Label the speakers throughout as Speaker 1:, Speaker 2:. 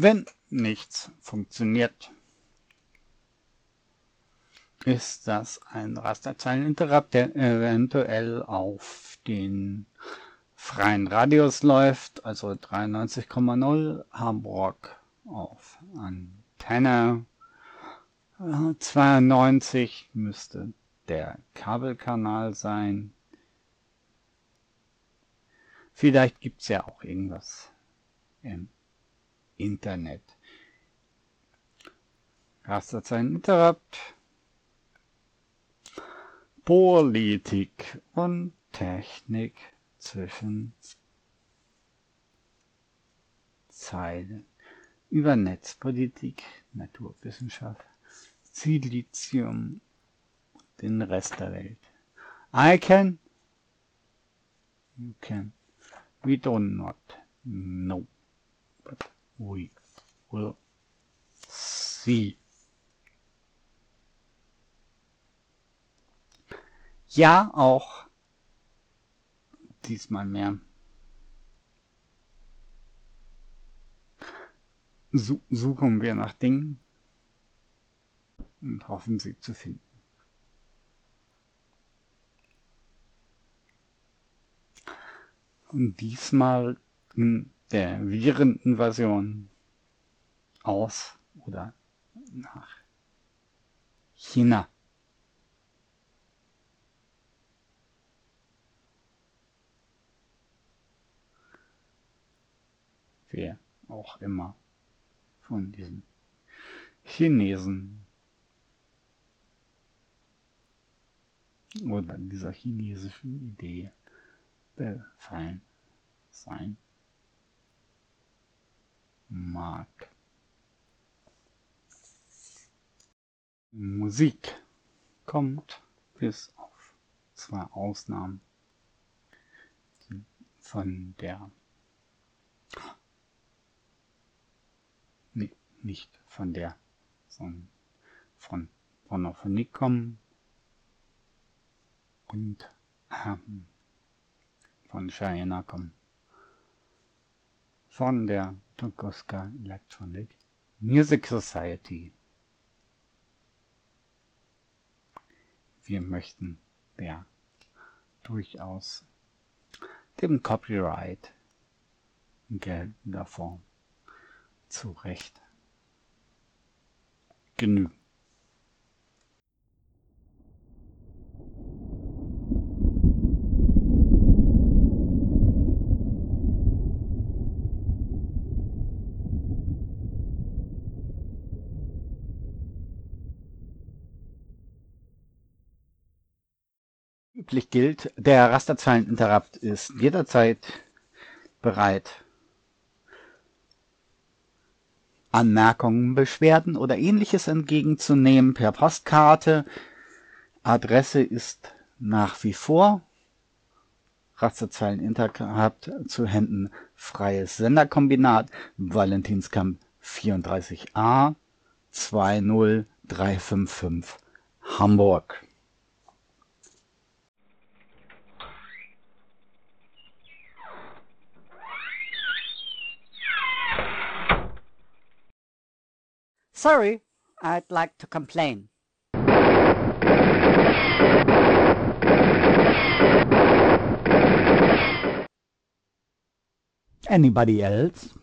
Speaker 1: Wenn nichts funktioniert, ist das ein Rasterzeileninterrupt, der eventuell auf den freien Radius läuft, also 93,0 Hamburg auf Antenne. Äh, 92 müsste der Kabelkanal sein. Vielleicht gibt's ja auch irgendwas im Internet. Rasterzeileninterrupt. Politik und Technik zwischen Zeilen über Netzpolitik, Naturwissenschaft, Silizium und den Rest der Welt. I can. You can. We do not know. But we will see. Ja, auch diesmal mehr. Su suchen wir nach Dingen und hoffen sie zu finden. Und diesmal in der Vireninvasion aus oder nach China. Wer auch immer von diesen Chinesen oder dieser chinesischen Idee befallen sein mag. Musik kommt bis auf zwei Ausnahmen von der nicht von der sondern von Monophonie kommen und ähm, von Cheyenne kommen von der Tunguska Electronic Music Society. Wir möchten ja durchaus dem Copyright in geltender Form zu Recht genügen. üblich gilt, der Rasterzeileninterrupt ist jederzeit bereit, Anmerkungen, Beschwerden oder ähnliches entgegenzunehmen per Postkarte. Adresse ist nach wie vor Rasterzeileninterrupt zu Händen Freies Senderkombinat Valentinskamp 34a 20355 Hamburg.
Speaker 2: Sorry, I'd like to complain.
Speaker 1: Anybody else?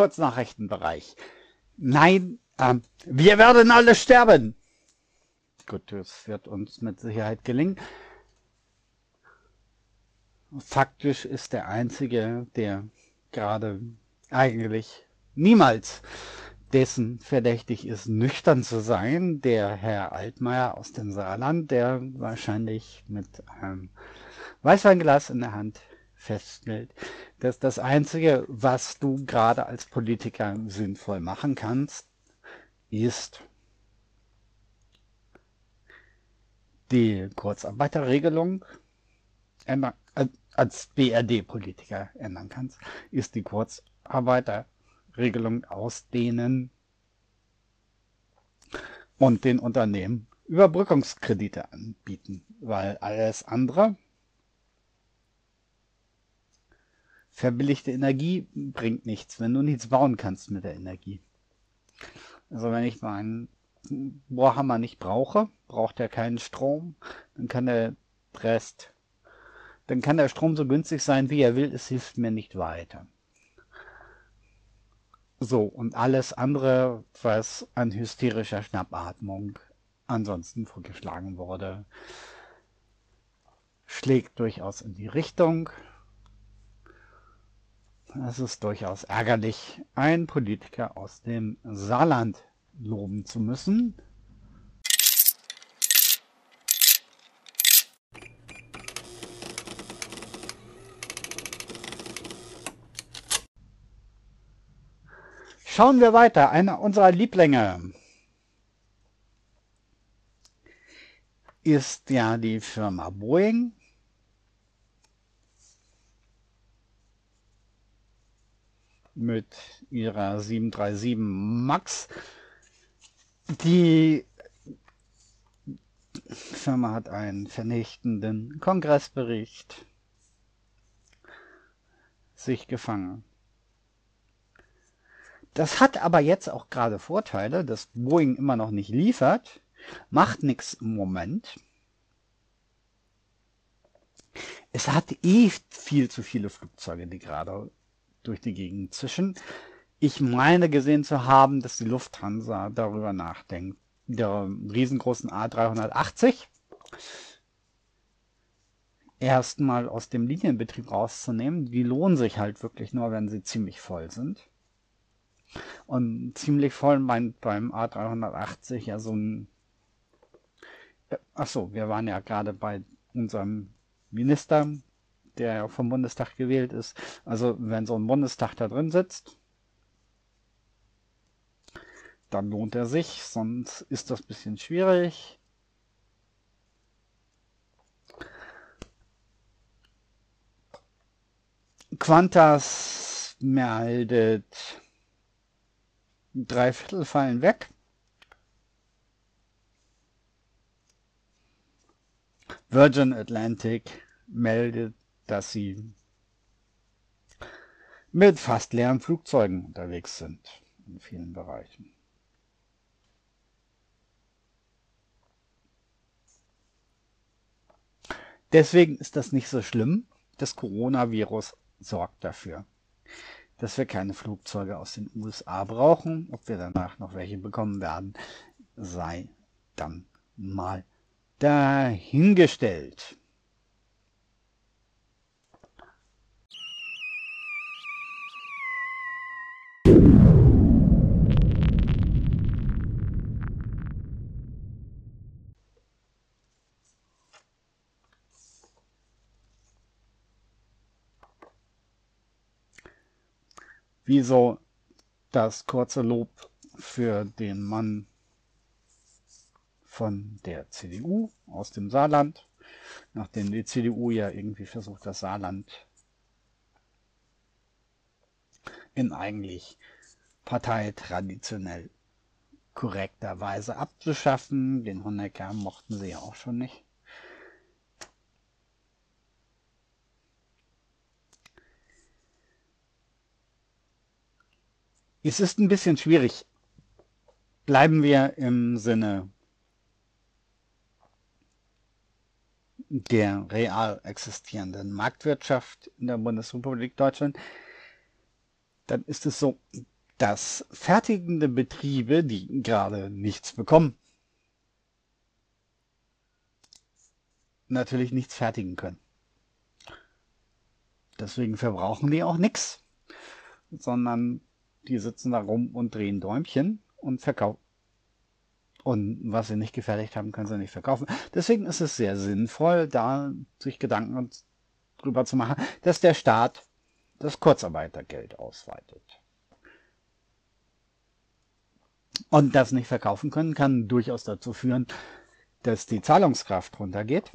Speaker 1: Kurznachrichtenbereich. Nein, ähm, wir werden alle sterben. Gut, das wird uns mit Sicherheit gelingen. Faktisch ist der Einzige, der gerade eigentlich niemals dessen verdächtig ist, nüchtern zu sein, der Herr Altmaier aus dem Saarland, der wahrscheinlich mit einem Weißweinglas in der Hand feststellt, dass das Einzige, was du gerade als Politiker sinnvoll machen kannst, ist die Kurzarbeiterregelung ändern, äh, als BRD-Politiker ändern kannst, ist die Kurzarbeiterregelung ausdehnen und den Unternehmen Überbrückungskredite anbieten, weil alles andere verbilligte Energie bringt nichts, wenn du nichts bauen kannst mit der Energie. Also wenn ich meinen Bohrhammer nicht brauche, braucht er keinen Strom, dann kann der Rest, dann kann der Strom so günstig sein, wie er will, es hilft mir nicht weiter. So, und alles andere, was an hysterischer Schnappatmung ansonsten vorgeschlagen wurde, schlägt durchaus in die Richtung. Es ist durchaus ärgerlich, einen Politiker aus dem Saarland loben zu müssen. Schauen wir weiter. Einer unserer Lieblinge ist ja die Firma Boeing. Mit ihrer 737 MAX. Die Firma hat einen vernichtenden Kongressbericht sich gefangen. Das hat aber jetzt auch gerade Vorteile, dass Boeing immer noch nicht liefert, macht nichts im Moment. Es hat eh viel zu viele Flugzeuge, die gerade durch die Gegend zischen. Ich meine gesehen zu haben, dass die Lufthansa darüber nachdenkt, der riesengroßen A380 erstmal aus dem Linienbetrieb rauszunehmen. Die lohnen sich halt wirklich nur, wenn sie ziemlich voll sind. Und ziemlich voll meint beim A380 ja so ein. Äh, Achso, wir waren ja gerade bei unserem Minister, der ja vom Bundestag gewählt ist. Also wenn so ein Bundestag da drin sitzt, dann lohnt er sich, sonst ist das ein bisschen schwierig. Quantas meldet, drei Viertel fallen weg. Virgin Atlantic meldet dass sie mit fast leeren Flugzeugen unterwegs sind in vielen Bereichen. Deswegen ist das nicht so schlimm. Das Coronavirus sorgt dafür, dass wir keine Flugzeuge aus den USA brauchen. Ob wir danach noch welche bekommen werden, sei dann mal dahingestellt. Wieso das kurze Lob für den Mann von der CDU aus dem Saarland, nachdem die CDU ja irgendwie versucht, das Saarland in eigentlich parteitraditionell korrekter Weise abzuschaffen. Den Honecker mochten sie ja auch schon nicht. Es ist ein bisschen schwierig. Bleiben wir im Sinne der real existierenden Marktwirtschaft in der Bundesrepublik Deutschland. dann ist es so, dass fertigende Betriebe, die gerade nichts bekommen, natürlich nichts fertigen können. Deswegen verbrauchen die auch nichts, sondern die sitzen da rum und drehen Däumchen und verkaufen. Und was sie nicht gefertigt haben, können sie nicht verkaufen. Deswegen ist es sehr sinnvoll, da sich Gedanken drüber zu machen, dass der Staat das Kurzarbeitergeld ausweitet. Und das nicht verkaufen können, kann durchaus dazu führen, dass die Zahlungskraft runtergeht.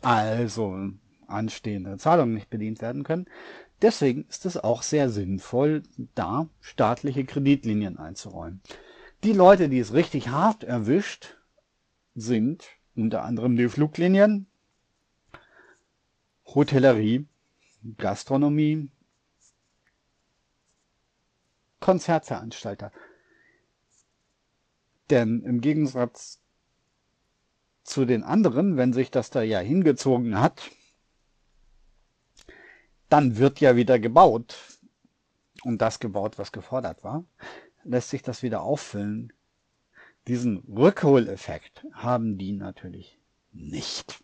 Speaker 1: Also anstehende Zahlungen nicht bedient werden können. Deswegen ist es auch sehr sinnvoll, da staatliche Kreditlinien einzuräumen. Die Leute, die es richtig hart erwischt, sind unter anderem die Fluglinien, Hotellerie, Gastronomie, Konzertveranstalter. Denn im Gegensatz zu den anderen, wenn sich das da ja hingezogen hat, dann wird ja wieder gebaut und das gebaut, was gefordert war, lässt sich das wieder auffüllen. Diesen Rückholeffekt haben die natürlich nicht.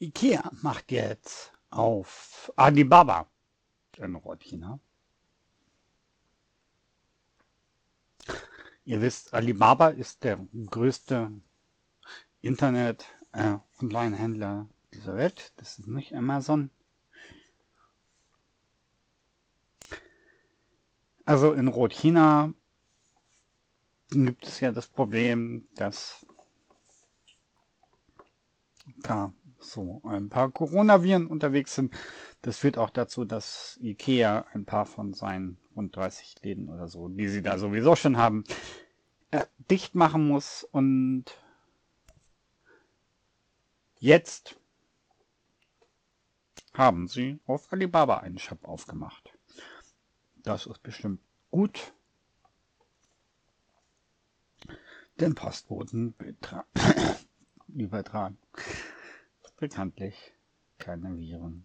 Speaker 1: Ikea macht jetzt auf Alibaba in Rotina. Ihr wisst, Alibaba ist der größte Internet-Online-Händler dieser Welt. Das ist nicht Amazon. Also in Rotina gibt es ja das Problem, dass da so ein paar Coronaviren unterwegs sind. Das führt auch dazu, dass Ikea ein paar von seinen rund 30 Läden oder so, die sie da sowieso schon haben, äh, dicht machen muss. Und jetzt haben sie auf Alibaba einen Shop aufgemacht. Das ist bestimmt gut. Den Postboten übertragen bekanntlich keine Viren.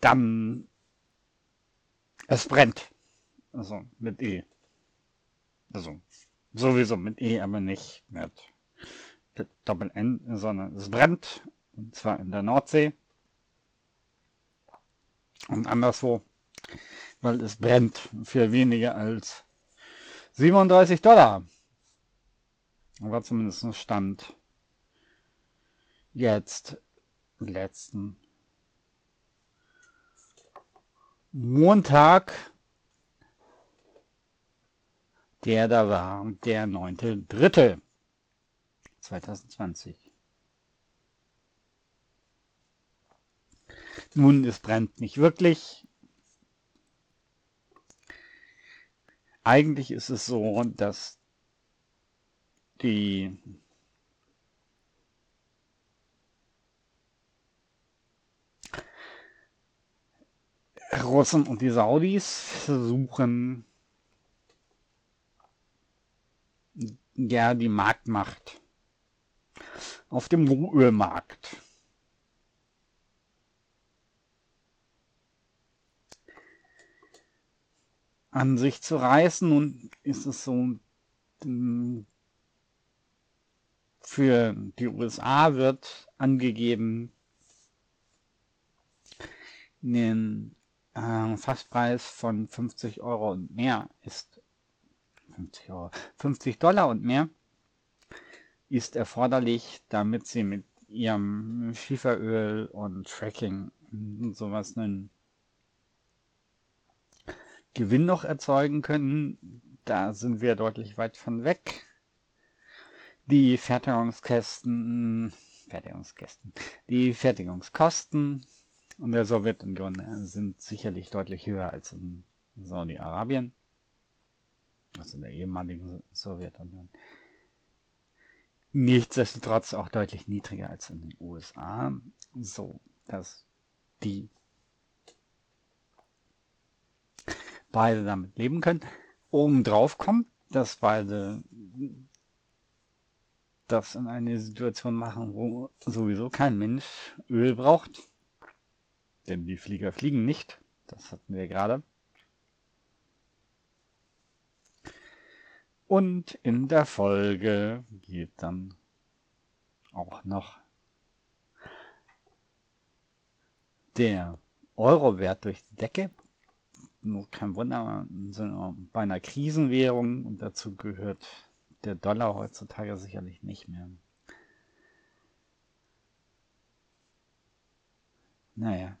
Speaker 1: Dann es brennt. Also mit E. Also sowieso mit E, aber nicht mit Doppel N, sondern es brennt. Und zwar in der Nordsee. Und anderswo, weil es brennt für weniger als 37 Dollar. War zumindest Stand. Jetzt letzten Montag, der da war, der 9.3.2020. Nun, es brennt nicht wirklich. Eigentlich ist es so, dass die Russen und die Saudis versuchen ja die Marktmacht auf dem Rohölmarkt an sich zu reißen. Nun ist es so, für die USA wird angegeben, ein äh, Fasspreis von 50 Euro und mehr ist 50 Euro, 50 Dollar und mehr ist erforderlich, damit sie mit ihrem Schieferöl und Fracking und sowas einen Gewinn noch erzeugen können. Da sind wir deutlich weit von weg. Die Fertigungskästen, Fertigungskästen, die Fertigungskosten in der Sowjetunion sind sicherlich deutlich höher als in Saudi-Arabien, also in der ehemaligen Sowjetunion. Nichtsdestotrotz auch deutlich niedriger als in den USA, so dass die beide damit leben können. Obendrauf kommt, dass beide das in eine Situation machen, wo sowieso kein Mensch Öl braucht. Denn die Flieger fliegen nicht. Das hatten wir gerade. Und in der Folge geht dann auch noch der Euro-Wert durch die Decke kein Wunder, bei einer Krisenwährung und dazu gehört der Dollar heutzutage sicherlich nicht mehr. Naja.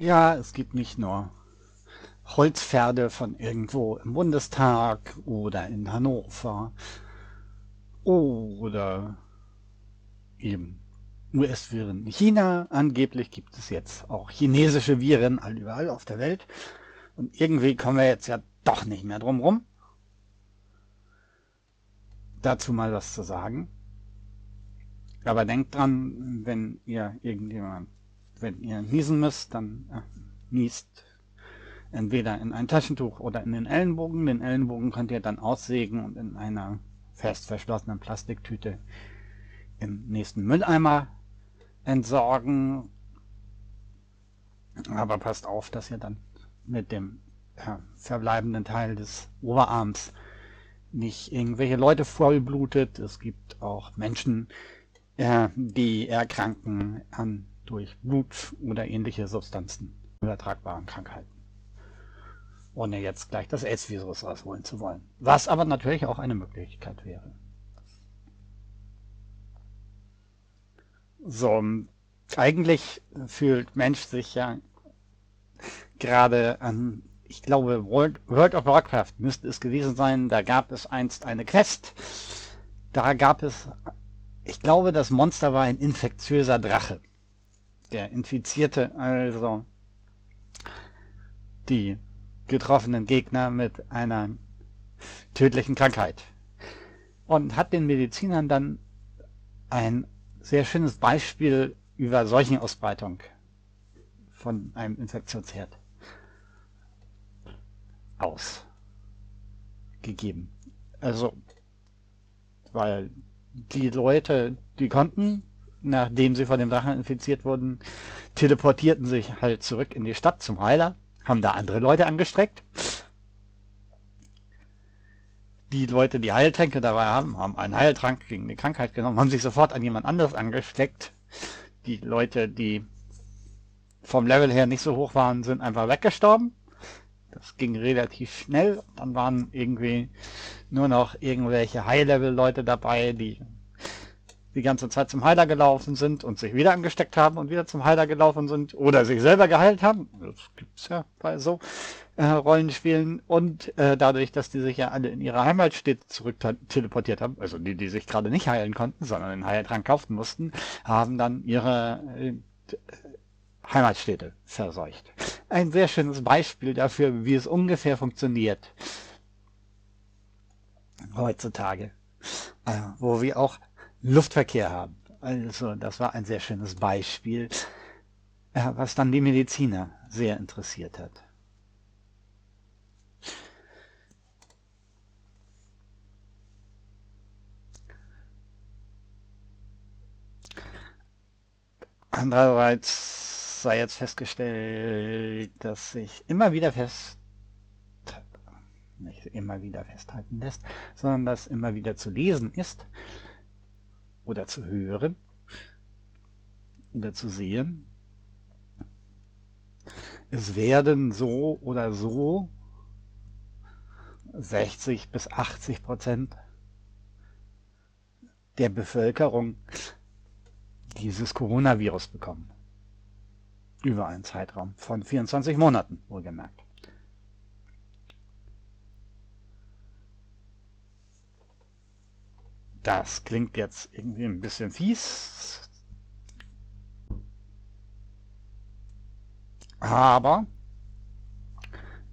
Speaker 1: Ja, es gibt nicht nur Holzpferde von irgendwo im Bundestag oder in Hannover oder eben US-Viren in China. Angeblich gibt es jetzt auch chinesische Viren all überall auf der Welt. Und irgendwie kommen wir jetzt ja doch nicht mehr drum rum. Dazu mal was zu sagen. Aber denkt dran, wenn ihr irgendjemand wenn ihr niesen müsst, dann äh, niest entweder in ein Taschentuch oder in den Ellenbogen. Den Ellenbogen könnt ihr dann aussägen und in einer fest verschlossenen Plastiktüte im nächsten Mülleimer entsorgen. Aber passt auf, dass ihr dann mit dem äh, verbleibenden Teil des Oberarms nicht irgendwelche Leute vollblutet. Es gibt auch Menschen, äh, die erkranken an durch Blut oder ähnliche Substanzen übertragbaren Krankheiten. Ohne jetzt gleich das AIDS-Virus rausholen zu wollen. Was aber natürlich auch eine Möglichkeit wäre. So, eigentlich fühlt Mensch sich ja gerade an, ich glaube, World, World of Warcraft müsste es gewesen sein, da gab es einst eine Quest. Da gab es, ich glaube, das Monster war ein infektiöser Drache der Infizierte also die getroffenen Gegner mit einer tödlichen Krankheit. Und hat den Medizinern dann ein sehr schönes Beispiel über Seuchenausbreitung von einem Infektionsherd ausgegeben. Also, weil die Leute, die konnten nachdem sie von dem Drachen infiziert wurden, teleportierten sich halt zurück in die Stadt zum Heiler, haben da andere Leute angestreckt. Die Leute, die Heiltränke dabei haben, haben einen Heiltrank gegen die Krankheit genommen, haben sich sofort an jemand anderes angesteckt. Die Leute, die vom Level her nicht so hoch waren, sind einfach weggestorben. Das ging relativ schnell. Dann waren irgendwie nur noch irgendwelche High-Level-Leute dabei, die die ganze Zeit zum Heiler gelaufen sind und sich wieder angesteckt haben und wieder zum Heiler gelaufen sind oder sich selber geheilt haben. Das gibt's ja bei so äh, Rollenspielen. Und äh, dadurch, dass die sich ja alle in ihre Heimatstädte zurück teleportiert haben, also die, die sich gerade nicht heilen konnten, sondern den Heiltrank kaufen mussten, haben dann ihre äh, Heimatstädte verseucht. Ein sehr schönes Beispiel dafür, wie es ungefähr funktioniert heutzutage, äh, wo wir auch Luftverkehr haben. Also das war ein sehr schönes Beispiel, äh, was dann die Mediziner sehr interessiert hat. Andererseits sei jetzt festgestellt, dass sich immer wieder fest nicht immer wieder festhalten lässt, sondern dass immer wieder zu lesen ist, oder zu hören oder zu sehen. Es werden so oder so 60 bis 80 Prozent der Bevölkerung dieses Coronavirus bekommen. Über einen Zeitraum von 24 Monaten, wohlgemerkt. Das klingt jetzt irgendwie ein bisschen fies. Aber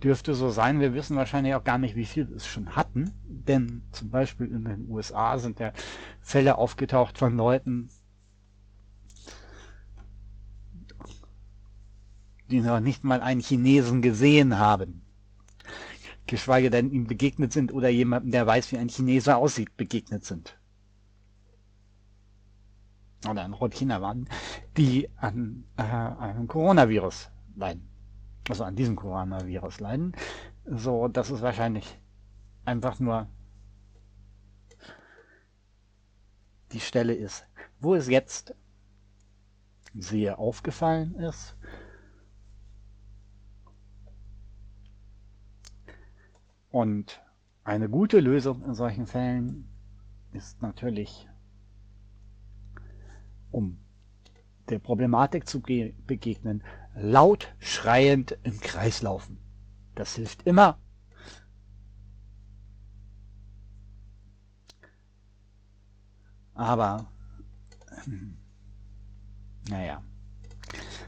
Speaker 1: dürfte so sein. Wir wissen wahrscheinlich auch gar nicht, wie viel es schon hatten. Denn zum Beispiel in den USA sind ja Fälle aufgetaucht von Leuten, die noch nicht mal einen Chinesen gesehen haben. Geschweige denn ihm begegnet sind oder jemandem, der weiß, wie ein Chinese aussieht, begegnet sind. Oder in Rotchina waren, die an äh, einem Coronavirus leiden. Also an diesem Coronavirus leiden. So, dass es wahrscheinlich einfach nur die Stelle ist, wo es jetzt sehr aufgefallen ist, Und eine gute Lösung in solchen Fällen ist natürlich, um der Problematik zu begegnen, laut schreiend im Kreis laufen. Das hilft immer. Aber, hm, naja,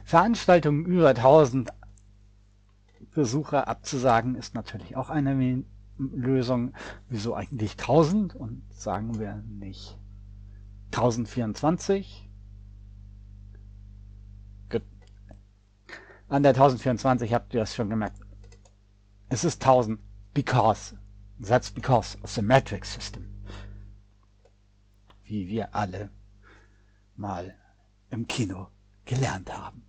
Speaker 1: Veranstaltungen über 1000 Besucher abzusagen, ist natürlich auch eine Lösung. Wieso eigentlich 1000 und sagen wir nicht 1024? Gut. An der 1024 habt ihr das schon gemerkt. Es ist 1000 because. That's because of the metric system. Wie wir alle mal im Kino gelernt haben.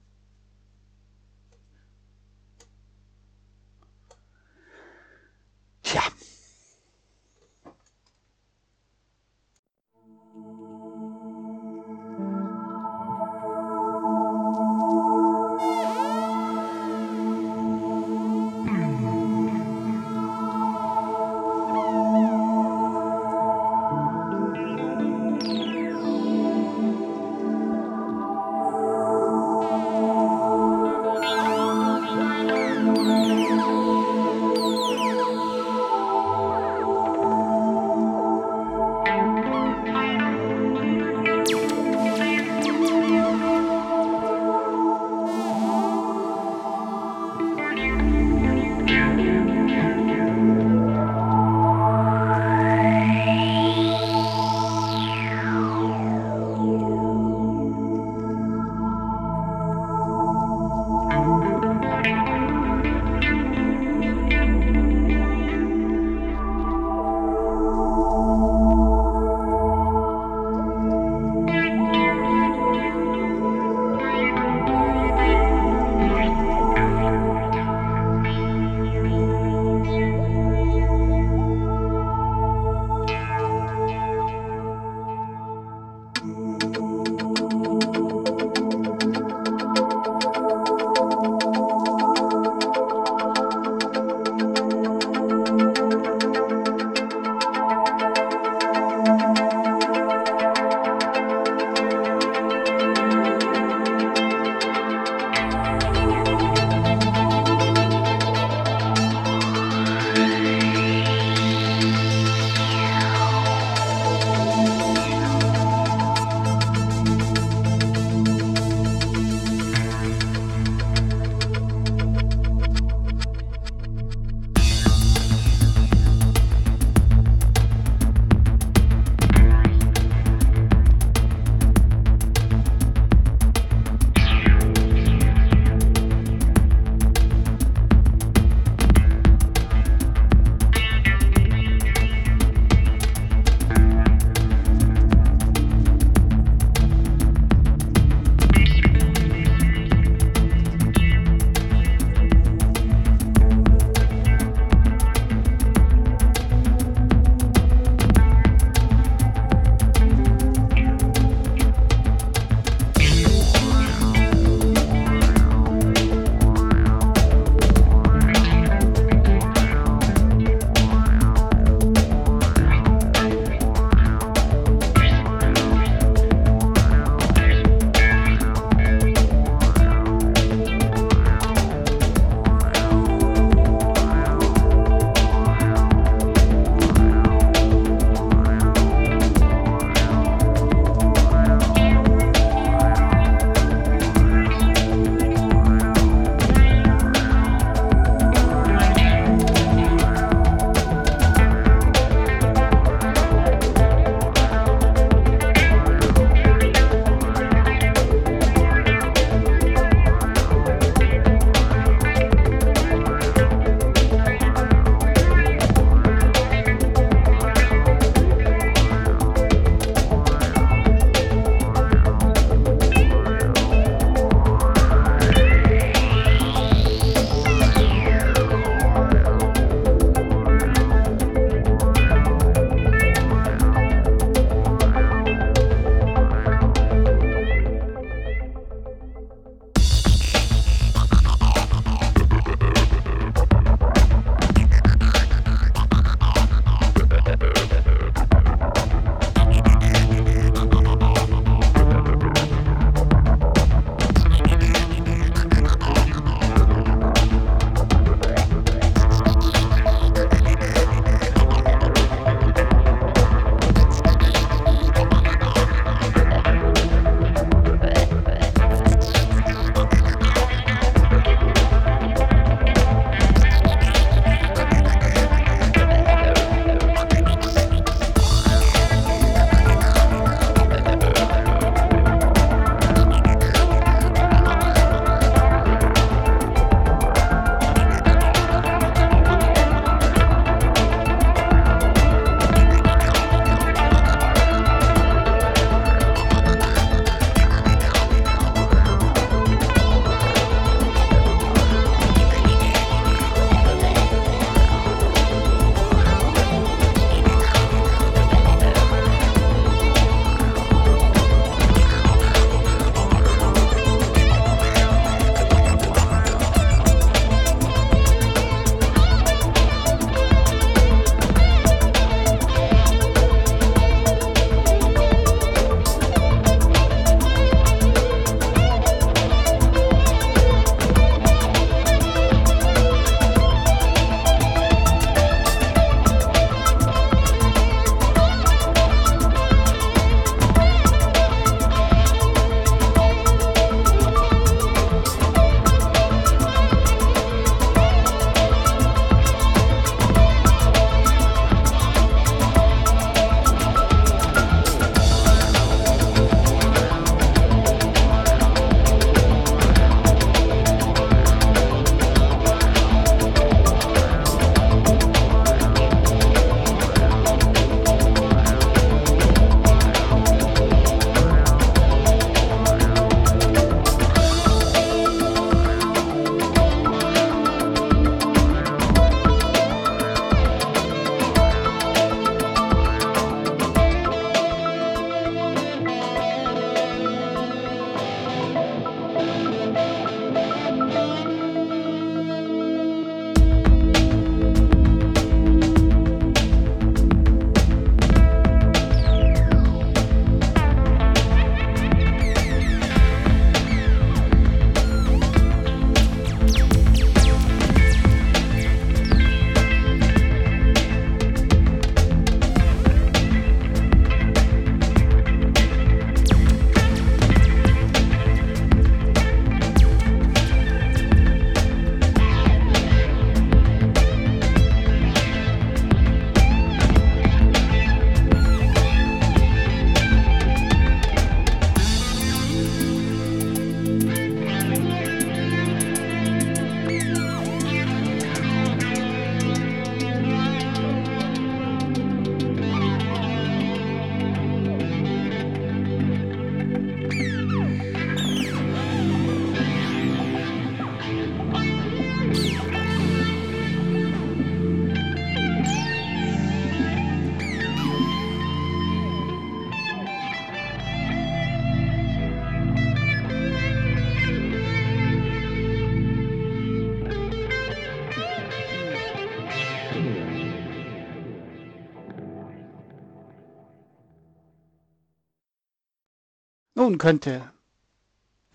Speaker 1: Nun könnte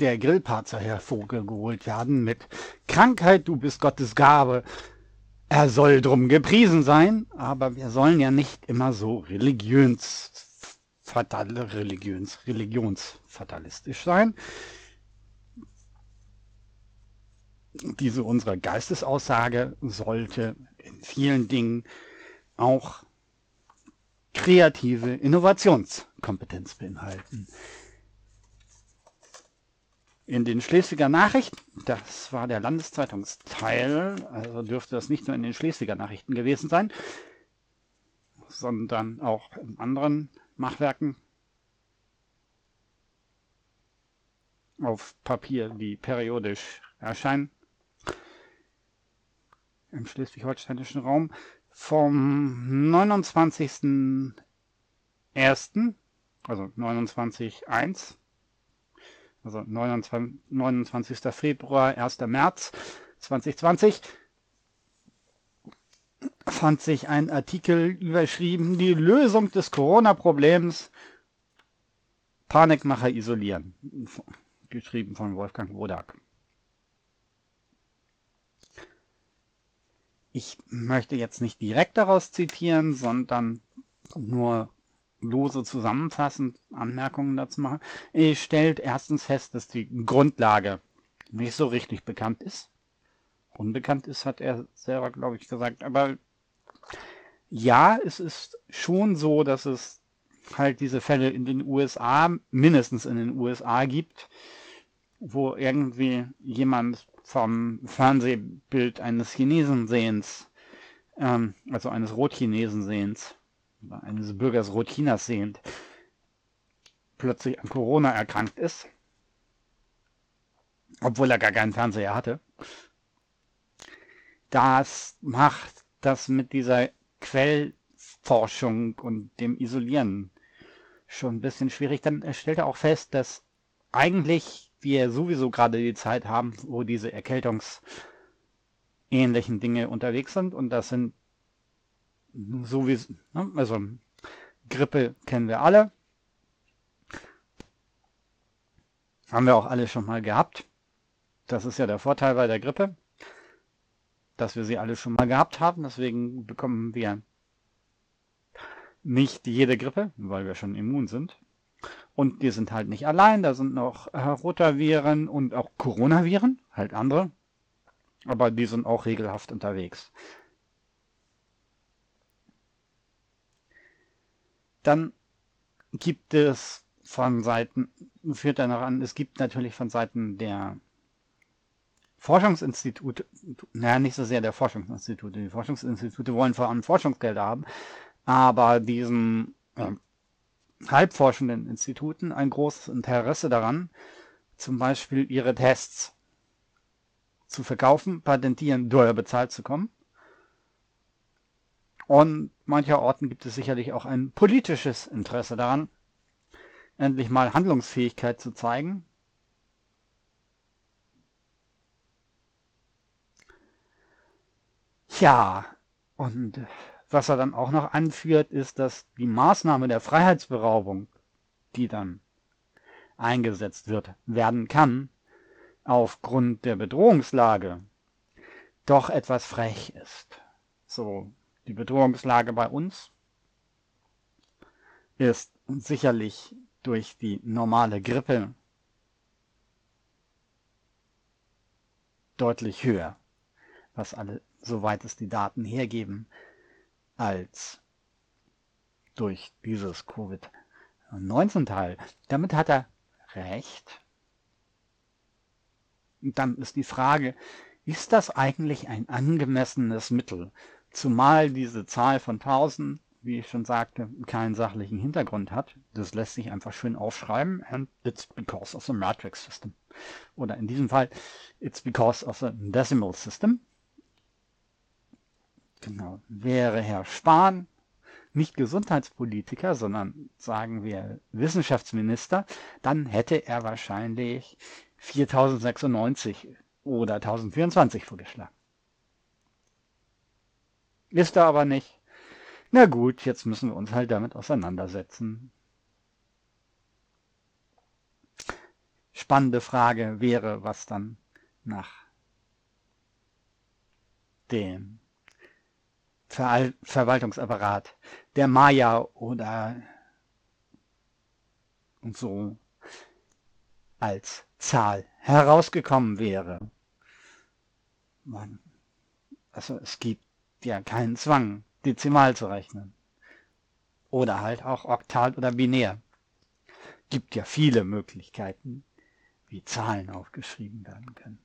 Speaker 1: der Grillparzer hervorgeholt werden mit Krankheit, du bist Gottes Gabe. Er soll drum gepriesen sein, aber wir sollen ja nicht immer so religions, religions, religionsfatalistisch sein. Diese unsere Geistesaussage sollte in vielen Dingen auch kreative Innovationskompetenz beinhalten. In den Schleswiger Nachrichten, das war der Landeszeitungsteil, also dürfte das nicht nur in den Schleswiger Nachrichten gewesen sein, sondern auch in anderen Machwerken auf Papier, die periodisch erscheinen im schleswig-holsteinischen Raum vom 29.01., also 29.1, also 29, 29. Februar, 1. März 2020, fand sich ein Artikel überschrieben, die Lösung des Corona-Problems, Panikmacher isolieren, geschrieben von Wolfgang Wodak. Ich möchte jetzt nicht direkt daraus zitieren, sondern nur lose zusammenfassend Anmerkungen dazu machen. Er stellt erstens fest, dass die Grundlage nicht so richtig bekannt ist. Unbekannt ist, hat er selber, glaube ich, gesagt. Aber ja, es ist schon so, dass es halt diese Fälle in den USA, mindestens in den USA gibt, wo irgendwie jemand vom Fernsehbild eines Chinesensehens, ähm, also eines Rotchinesensehens, eines Bürgers Rotchinas sehend, plötzlich an Corona erkrankt ist, obwohl er gar keinen Fernseher hatte. Das macht das mit dieser Quellforschung und dem Isolieren schon ein bisschen schwierig. Dann stellt er auch fest, dass eigentlich wir sowieso gerade die Zeit haben, wo diese erkältungsähnlichen Dinge unterwegs sind. Und das sind sowieso, ne, also Grippe kennen wir alle. Haben wir auch alle schon mal gehabt. Das ist ja der Vorteil bei der Grippe, dass wir sie alle schon mal gehabt haben. Deswegen bekommen wir nicht jede Grippe, weil wir schon immun sind. Und die sind halt nicht allein, da sind noch äh, Rotaviren und auch Coronaviren, halt andere. Aber die sind auch regelhaft unterwegs. Dann gibt es von Seiten, führt er noch an, es gibt natürlich von Seiten der Forschungsinstitute, naja, nicht so sehr der Forschungsinstitute. Die Forschungsinstitute wollen vor allem Forschungsgelder haben, aber diesen äh, halbforschenden Instituten ein großes Interesse daran, zum Beispiel ihre Tests zu verkaufen, patentieren, teuer bezahlt zu kommen. Und mancher Orten gibt es sicherlich auch ein politisches Interesse daran, endlich mal Handlungsfähigkeit zu zeigen. Ja, und was er dann auch noch anführt, ist, dass die Maßnahme der Freiheitsberaubung, die dann eingesetzt wird, werden kann, aufgrund der Bedrohungslage doch etwas frech ist. So, die Bedrohungslage bei uns ist sicherlich durch die normale Grippe deutlich höher, was alle, soweit es die Daten hergeben, als durch dieses Covid-19-Teil. Damit hat er recht. Und dann ist die Frage, ist das eigentlich ein angemessenes Mittel? Zumal diese Zahl von 1000, wie ich schon sagte, keinen sachlichen Hintergrund hat. Das lässt sich einfach schön aufschreiben. And it's because of the matrix system. Oder in diesem Fall, it's because of the decimal system. Genau. Wäre Herr Spahn nicht Gesundheitspolitiker, sondern sagen wir Wissenschaftsminister, dann hätte er wahrscheinlich 4096 oder 1024 vorgeschlagen. Ist er aber nicht. Na gut, jetzt müssen wir uns halt damit auseinandersetzen. spannende Frage wäre, was dann nach dem Ver Verwaltungsapparat der Maya oder und so als Zahl herausgekommen wäre. Man, also es gibt ja keinen Zwang, dezimal zu rechnen. Oder halt auch oktal oder binär. Gibt ja viele Möglichkeiten, wie Zahlen aufgeschrieben werden können.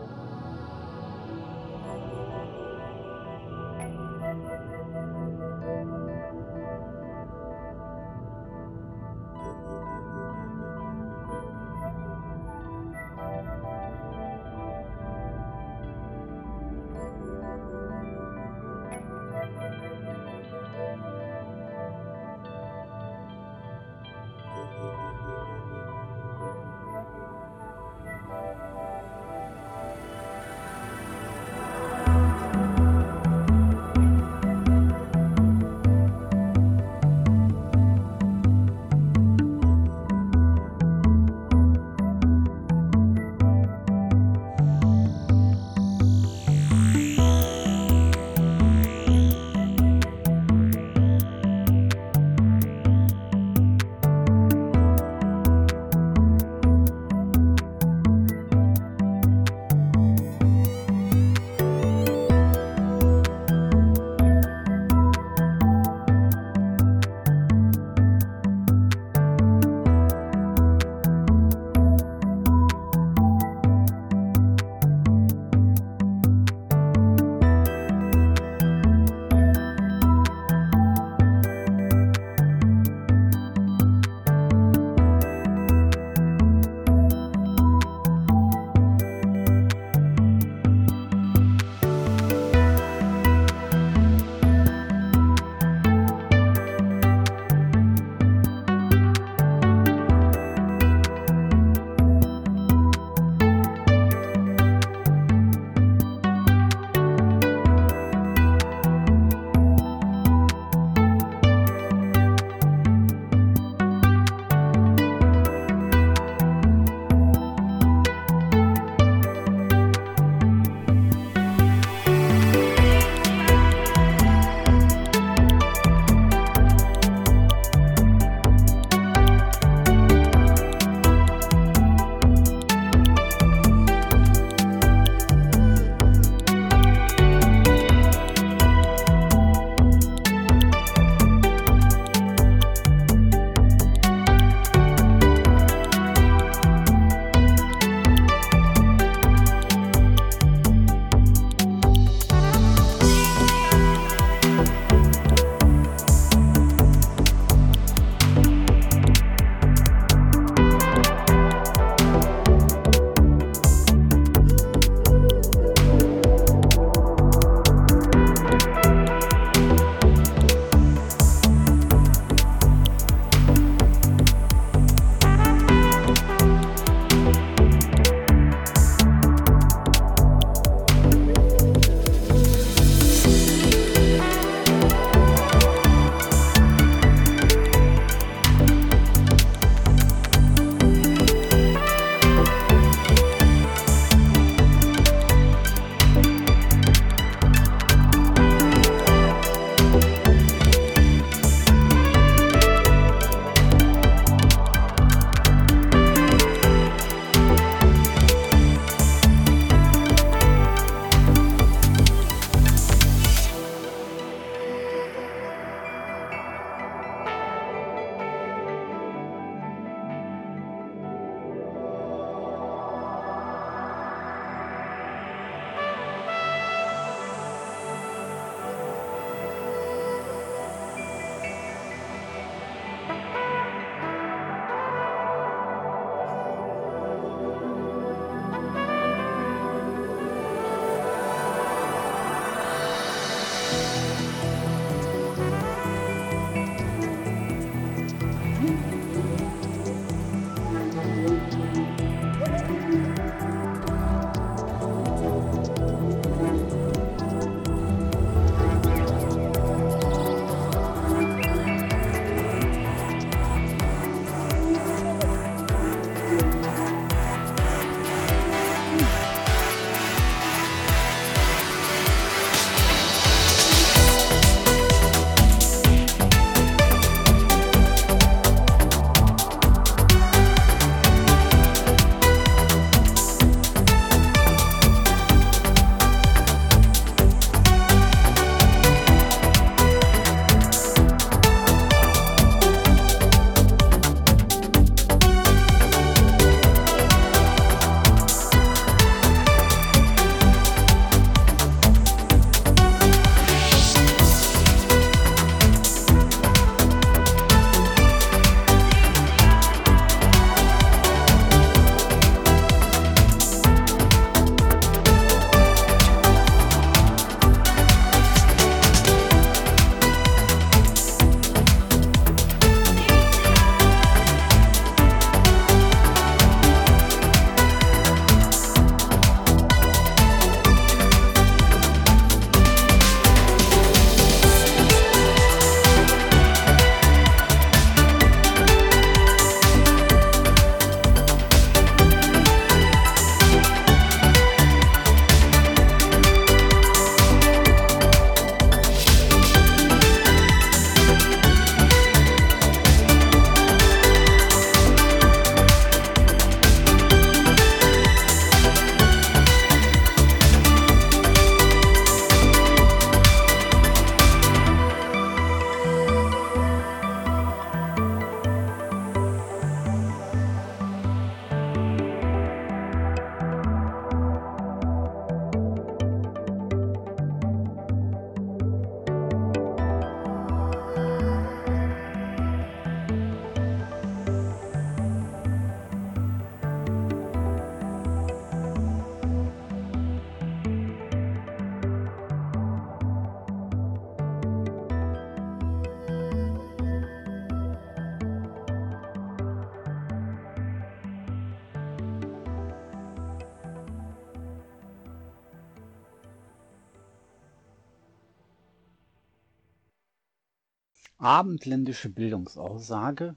Speaker 1: abendländische Bildungsaussage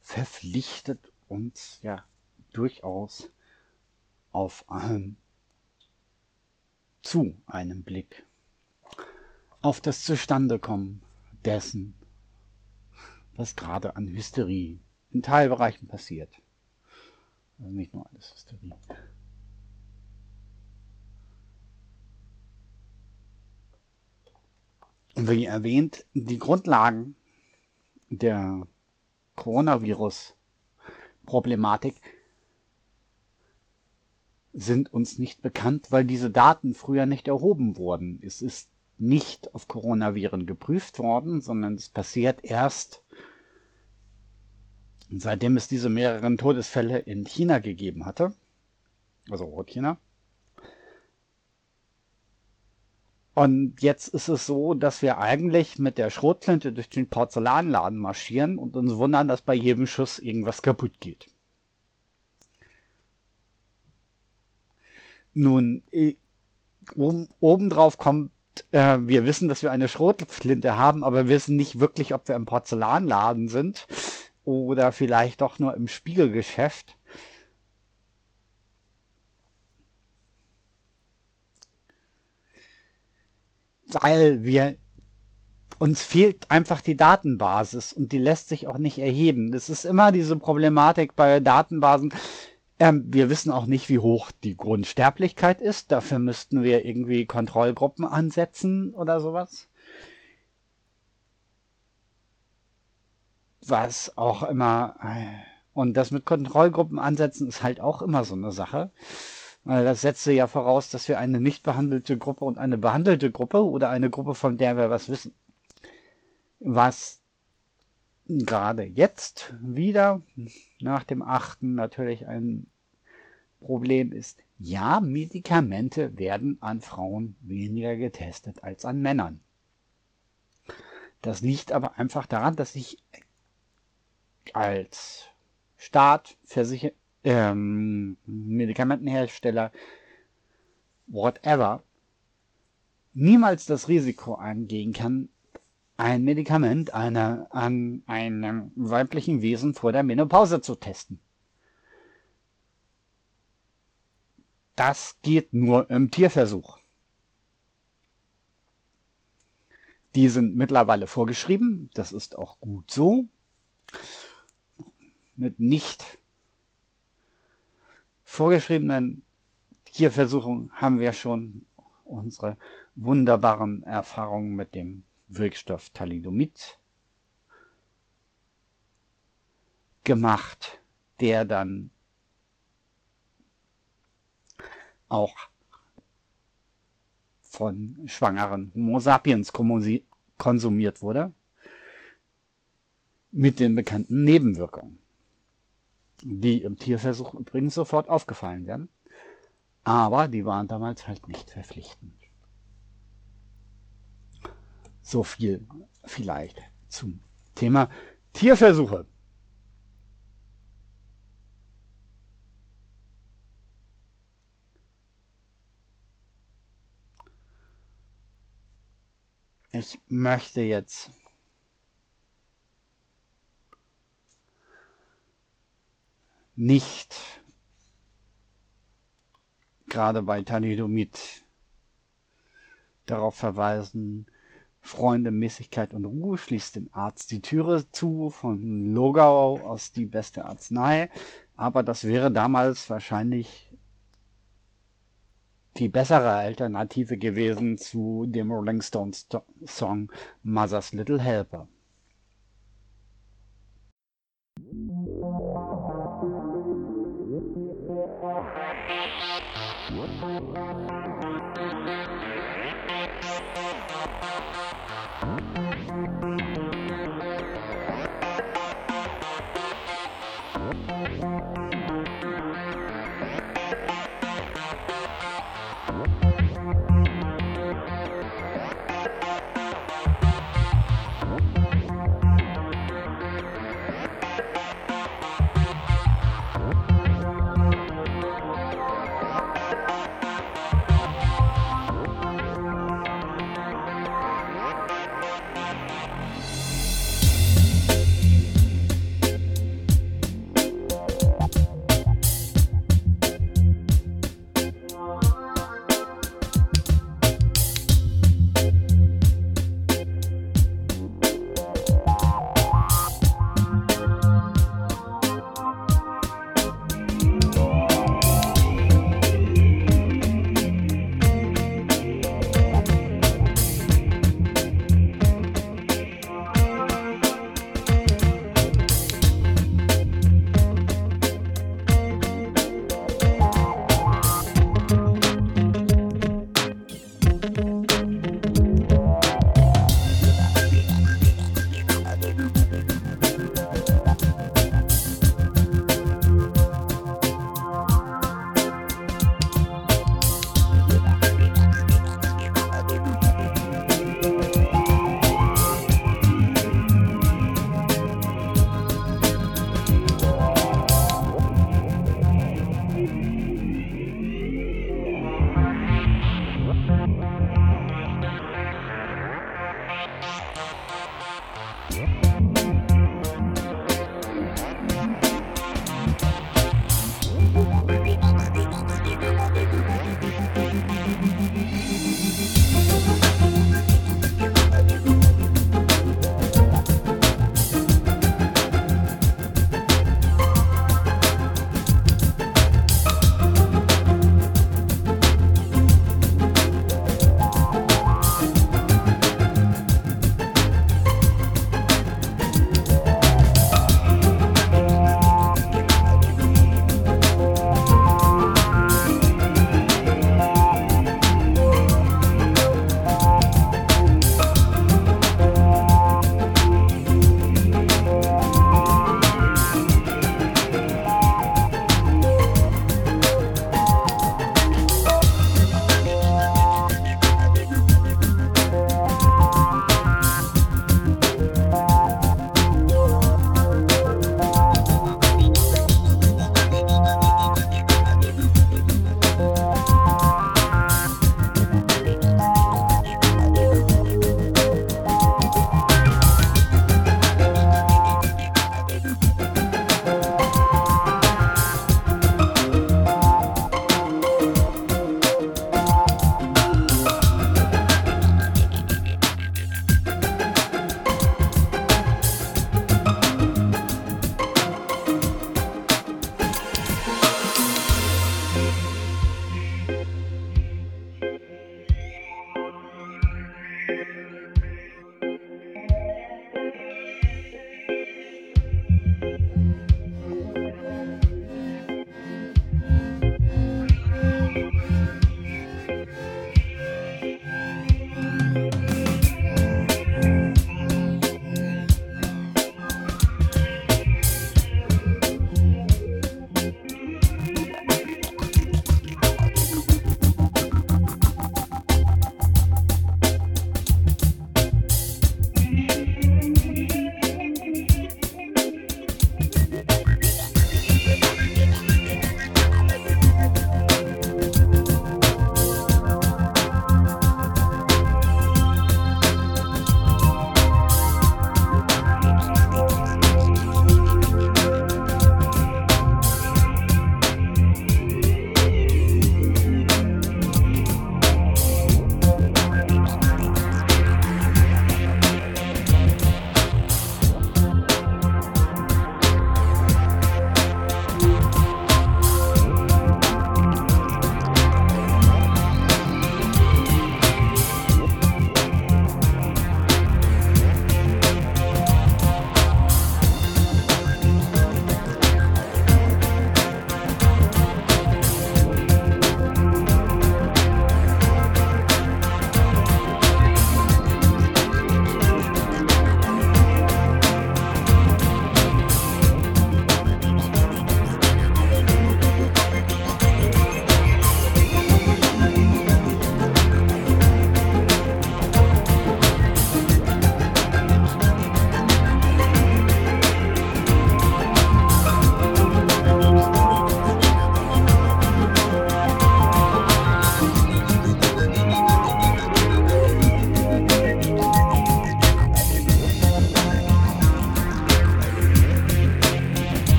Speaker 1: verpflichtet uns ja durchaus auf einen, zu einem Blick auf das Zustandekommen dessen, was gerade an Hysterie in Teilbereichen passiert. Also nicht nur alles Hysterie. Und wie erwähnt, die Grundlagen der Coronavirus-Problematik sind uns nicht bekannt, weil diese Daten früher nicht erhoben wurden. Es ist nicht auf Coronaviren geprüft worden, sondern es passiert erst, seitdem es diese mehreren Todesfälle in China gegeben hatte, also Rotchina. Und jetzt ist es so, dass wir eigentlich mit der Schrotflinte durch den Porzellanladen marschieren und uns wundern, dass bei jedem Schuss irgendwas kaputt geht. Nun, oben, obendrauf kommt, äh, wir wissen, dass wir eine Schrotflinte haben, aber wir wissen nicht wirklich, ob wir im Porzellanladen sind oder vielleicht doch nur im Spiegelgeschäft. Weil wir uns fehlt einfach die Datenbasis und die lässt sich auch nicht erheben. Das ist immer diese Problematik bei Datenbasen. Ähm, wir wissen auch nicht, wie hoch die Grundsterblichkeit ist. Dafür müssten wir irgendwie Kontrollgruppen ansetzen oder sowas. Was auch immer. Äh, und das mit Kontrollgruppen ansetzen ist halt auch immer so eine Sache. Weil das setze ja voraus, dass wir eine nicht behandelte Gruppe und eine behandelte Gruppe oder eine Gruppe, von der wir was wissen. Was gerade jetzt wieder nach dem achten natürlich ein Problem ist, ja, Medikamente werden an Frauen weniger getestet als an Männern. Das liegt aber einfach daran, dass ich als Staat, ähm, Medikamentenhersteller, whatever, niemals das Risiko eingehen kann, ein Medikament einer, an einem weiblichen Wesen vor der Menopause zu testen. Das geht nur im Tierversuch. Die sind mittlerweile vorgeschrieben, das ist auch gut so. Mit nicht vorgeschriebenen Tierversuchen haben wir schon unsere wunderbaren Erfahrungen mit dem Wirkstoff Thalidomid gemacht, der dann auch von schwangeren Homo sapiens konsumiert wurde, mit den bekannten Nebenwirkungen, die im Tierversuch übrigens sofort aufgefallen werden, aber die waren damals halt nicht verpflichtend. So viel vielleicht zum Thema Tierversuche. Ich möchte jetzt nicht gerade bei Thalidomid darauf verweisen, Freunde, Mäßigkeit und Ruhe schließt dem Arzt die Türe zu von Logau aus die beste Arznei. Aber das wäre damals wahrscheinlich die bessere Alternative gewesen zu dem Rolling Stones Song Mother's Little Helper.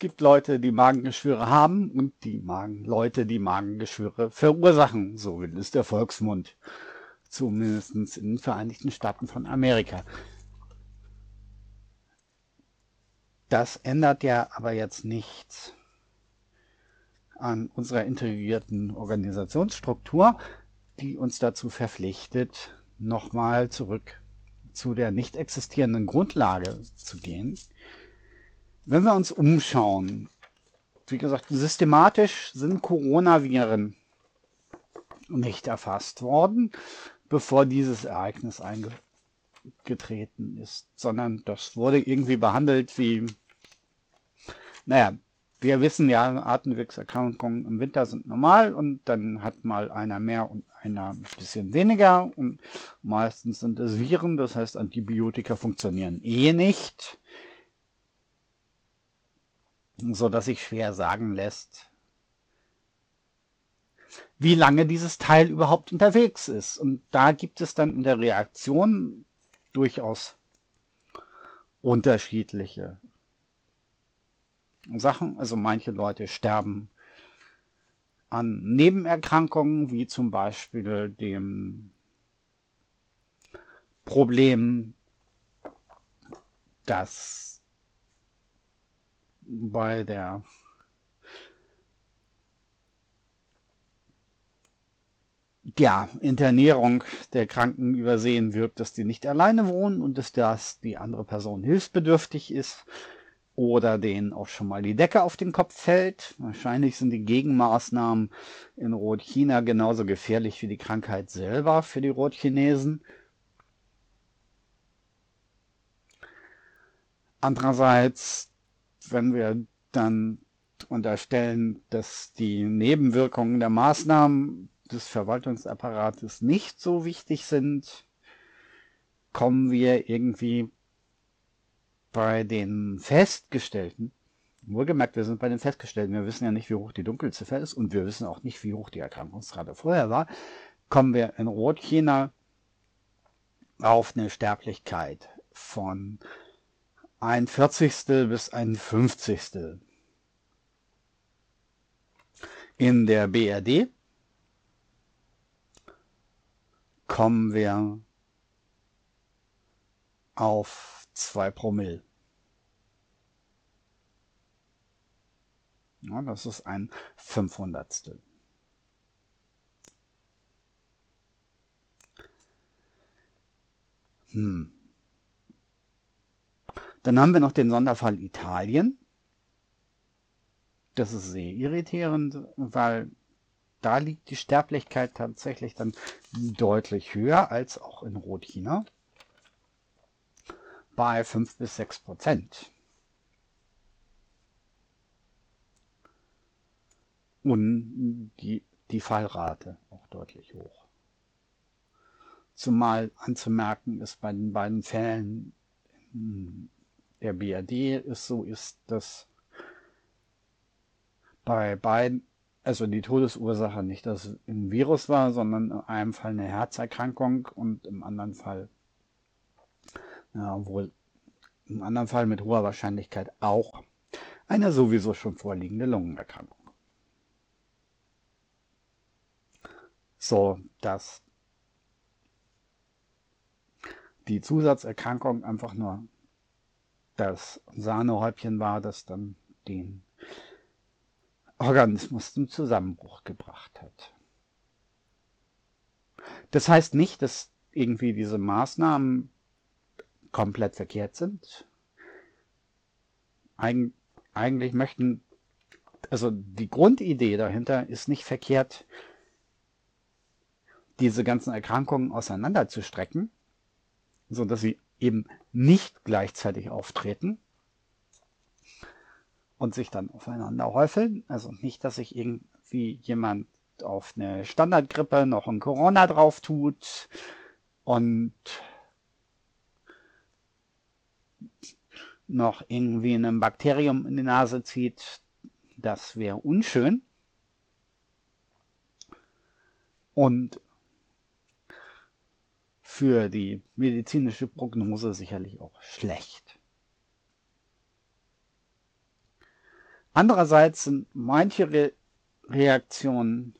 Speaker 1: Gibt Leute, die Magengeschwüre haben und die Magen Leute, die Magengeschwüre verursachen. So will es der Volksmund. Zumindest in den Vereinigten Staaten von Amerika. Das ändert ja aber jetzt nichts an unserer integrierten Organisationsstruktur, die uns dazu verpflichtet, nochmal zurück zu der nicht existierenden Grundlage zu gehen. Wenn wir uns umschauen, wie gesagt, systematisch sind Coronaviren nicht erfasst worden, bevor dieses Ereignis eingetreten ist, sondern das wurde irgendwie behandelt wie, naja, wir wissen ja, Atemwegserkrankungen im Winter sind normal und dann hat mal einer mehr und einer ein bisschen weniger und meistens sind es Viren, das heißt Antibiotika funktionieren eh nicht, so dass sich schwer sagen lässt, wie lange dieses Teil überhaupt unterwegs ist. Und da gibt es dann in der Reaktion durchaus unterschiedliche Sachen. Also manche Leute sterben an Nebenerkrankungen, wie zum Beispiel dem Problem, dass bei der ja, Internierung der Kranken übersehen wird, dass die nicht alleine wohnen und dass das die andere Person hilfsbedürftig ist oder denen auch schon mal die Decke auf den Kopf fällt. Wahrscheinlich sind die Gegenmaßnahmen in Rotchina genauso gefährlich wie die Krankheit selber für die Rotchinesen. Andererseits, wenn wir dann unterstellen, dass die Nebenwirkungen der Maßnahmen des Verwaltungsapparates nicht so wichtig sind, kommen wir irgendwie bei den Festgestellten, wohlgemerkt, wir sind bei den Festgestellten, wir wissen ja nicht, wie hoch die Dunkelziffer ist und wir wissen auch nicht, wie hoch die Erkrankungsrate vorher war, kommen wir in Rotchina auf eine Sterblichkeit von ein Vierzigstel bis ein Fünfzigstel. In der BRD kommen wir auf 2 Promille. Ja, das ist ein Fünfhundertstel. Hm. Dann haben wir noch den Sonderfall Italien. Das ist sehr irritierend, weil da liegt die Sterblichkeit tatsächlich dann deutlich höher als auch in Rotchina bei 5 bis 6 Prozent. Und die, die Fallrate auch deutlich hoch. Zumal anzumerken ist bei den beiden Fällen der BRD ist so ist, dass bei beiden, also die Todesursache nicht das ein Virus war, sondern in einem Fall eine Herzerkrankung und im anderen Fall ja, wohl im anderen Fall mit hoher Wahrscheinlichkeit auch eine sowieso schon vorliegende Lungenerkrankung. So, dass die Zusatzerkrankung einfach nur das Sahnehäubchen war, das dann den Organismus zum Zusammenbruch gebracht hat. Das heißt nicht, dass irgendwie diese Maßnahmen komplett verkehrt sind. Eig eigentlich möchten, also die Grundidee dahinter ist nicht verkehrt, diese ganzen Erkrankungen auseinanderzustrecken, so dass sie eben nicht gleichzeitig auftreten und sich dann aufeinander häufeln. Also nicht, dass sich irgendwie jemand auf eine Standardgrippe noch ein Corona drauf tut und noch irgendwie ein Bakterium in die Nase zieht, das wäre unschön. Und für die medizinische Prognose sicherlich auch schlecht. Andererseits sind manche Re Reaktionen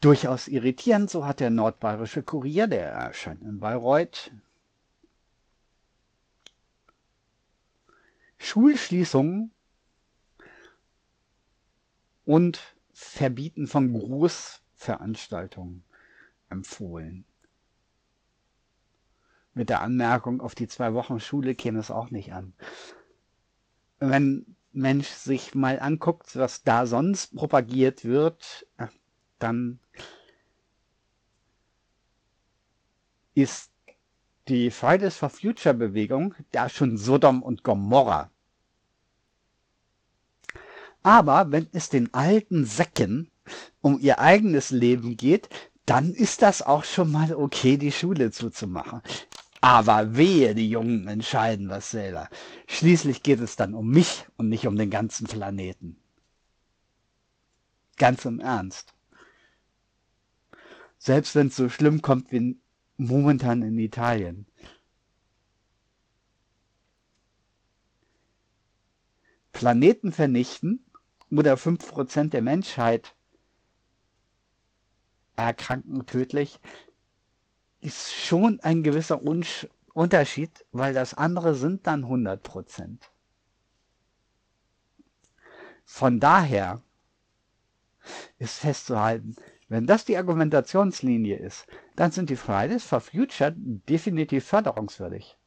Speaker 1: durchaus irritierend. So hat der nordbayerische Kurier, der erscheint in Bayreuth, Schulschließungen und Verbieten von Großveranstaltungen empfohlen. Mit der Anmerkung, auf die zwei Wochen Schule käme es auch nicht an. Wenn Mensch sich mal anguckt, was da sonst propagiert wird, dann ist die Fridays for Future Bewegung da schon Sodom und Gomorra. Aber wenn es den alten Säcken um ihr eigenes Leben geht, dann ist das auch schon mal okay, die Schule zuzumachen. Aber wehe, die Jungen entscheiden was selber. Schließlich geht es dann um mich und nicht um den ganzen Planeten. Ganz im Ernst. Selbst wenn es so schlimm kommt wie momentan in Italien. Planeten vernichten oder 5% der Menschheit erkranken tödlich, ist schon ein gewisser Unsch Unterschied, weil das andere sind dann 100%. Von daher ist festzuhalten, wenn das die Argumentationslinie ist, dann sind die Fridays for Future definitiv förderungswürdig.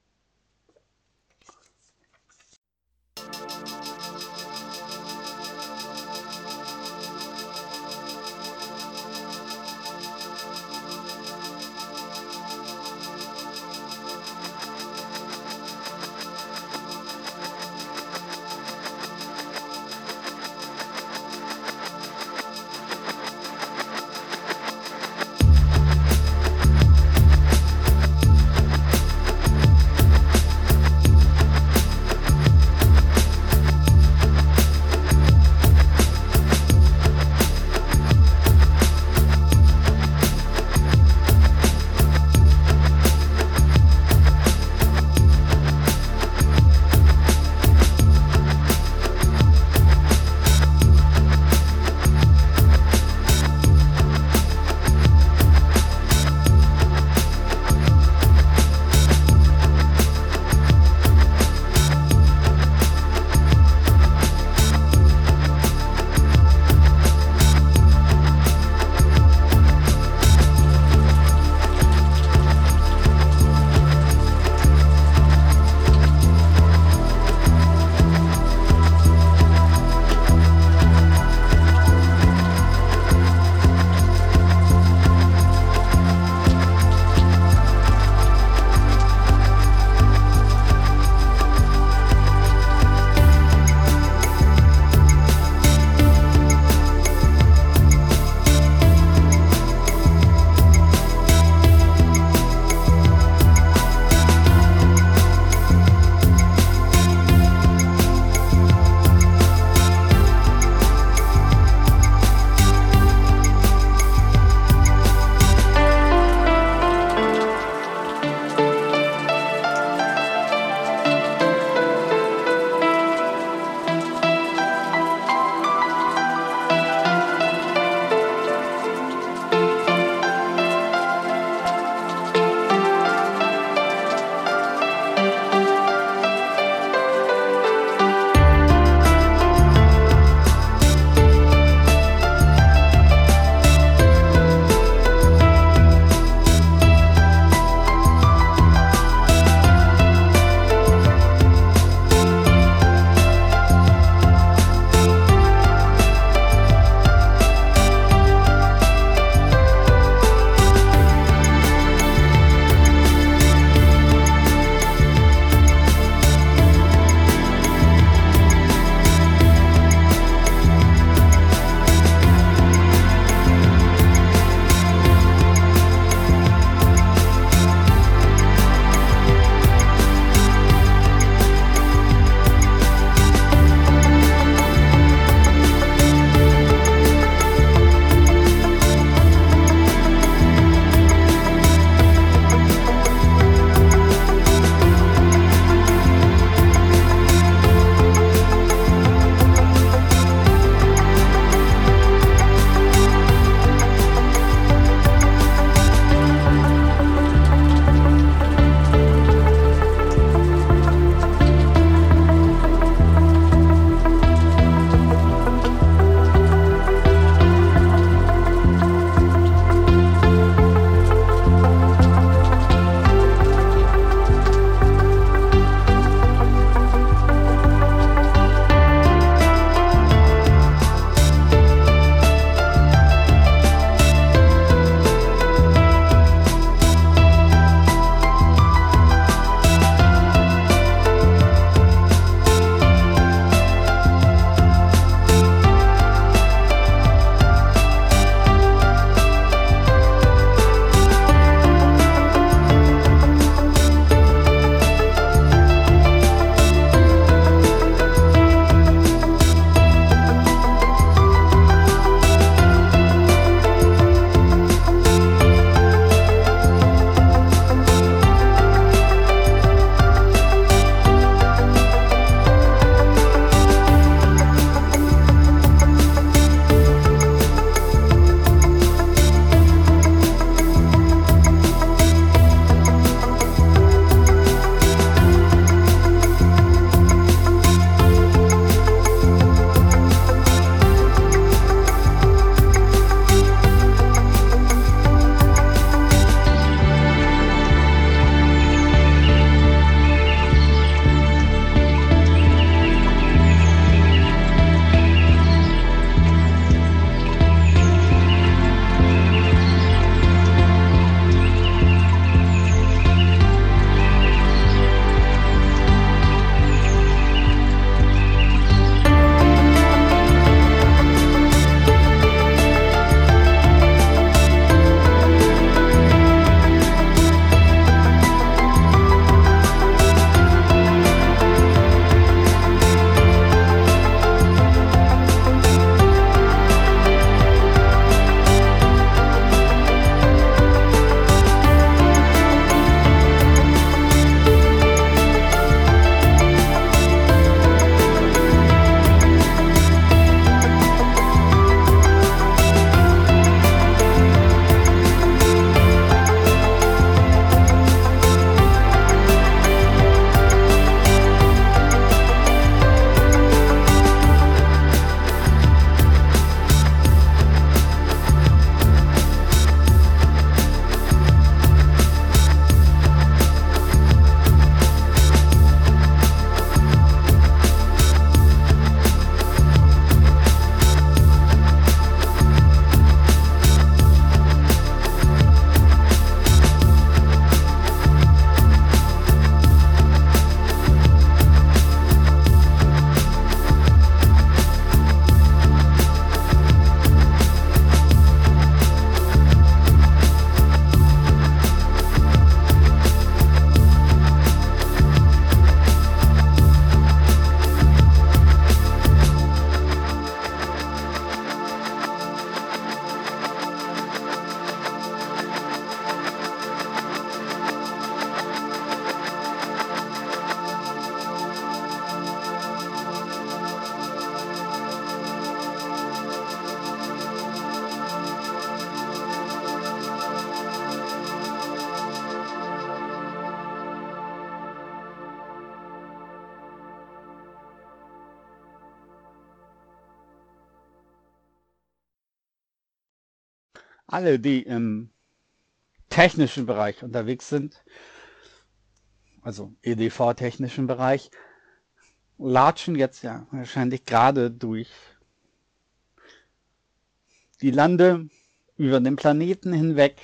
Speaker 1: Alle, die im technischen Bereich unterwegs sind, also EDV-technischen Bereich, latschen jetzt ja wahrscheinlich gerade durch die Lande über den Planeten hinweg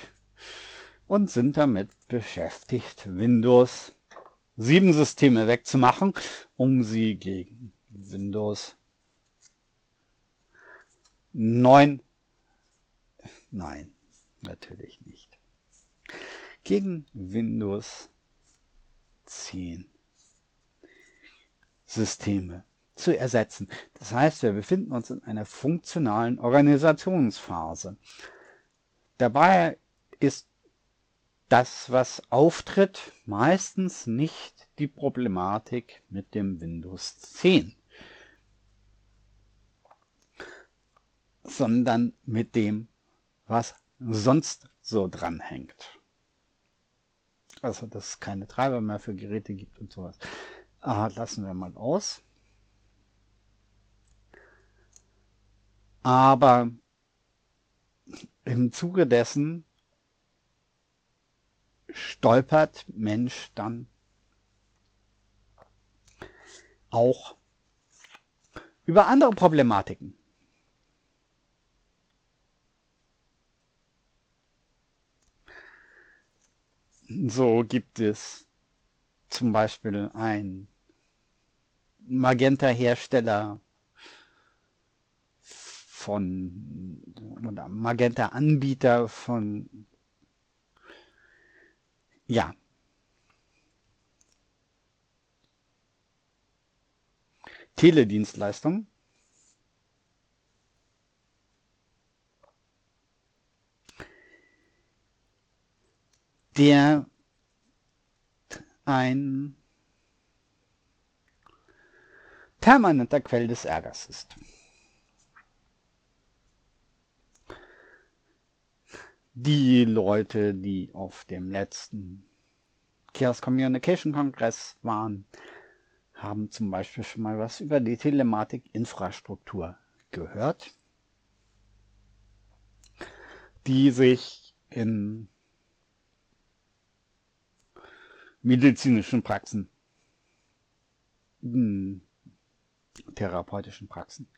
Speaker 1: und sind damit beschäftigt, Windows 7 Systeme wegzumachen, um sie gegen Windows 9, nein, natürlich nicht, gegen Windows 10 Systeme zu ersetzen. Das heißt, wir befinden uns in einer funktionalen Organisationsphase. Dabei ist das, was auftritt, meistens nicht die Problematik mit dem Windows 10, sondern mit dem, was sonst so dranhängt. Also, dass es keine Treiber mehr für Geräte gibt und sowas. Ah, lassen wir mal aus. Aber im Zuge dessen stolpert Mensch dann auch über andere Problematiken. So gibt es zum Beispiel ein Magenta-Hersteller von oder Magenta-Anbieter von ja. Teledienstleistung. Der ein permanenter Quell des Ärgers ist. die Leute, die auf dem letzten Chaos Communication Kongress waren, haben zum Beispiel schon mal was über die Telematik-Infrastruktur gehört, die sich in medizinischen Praxen, in therapeutischen Praxen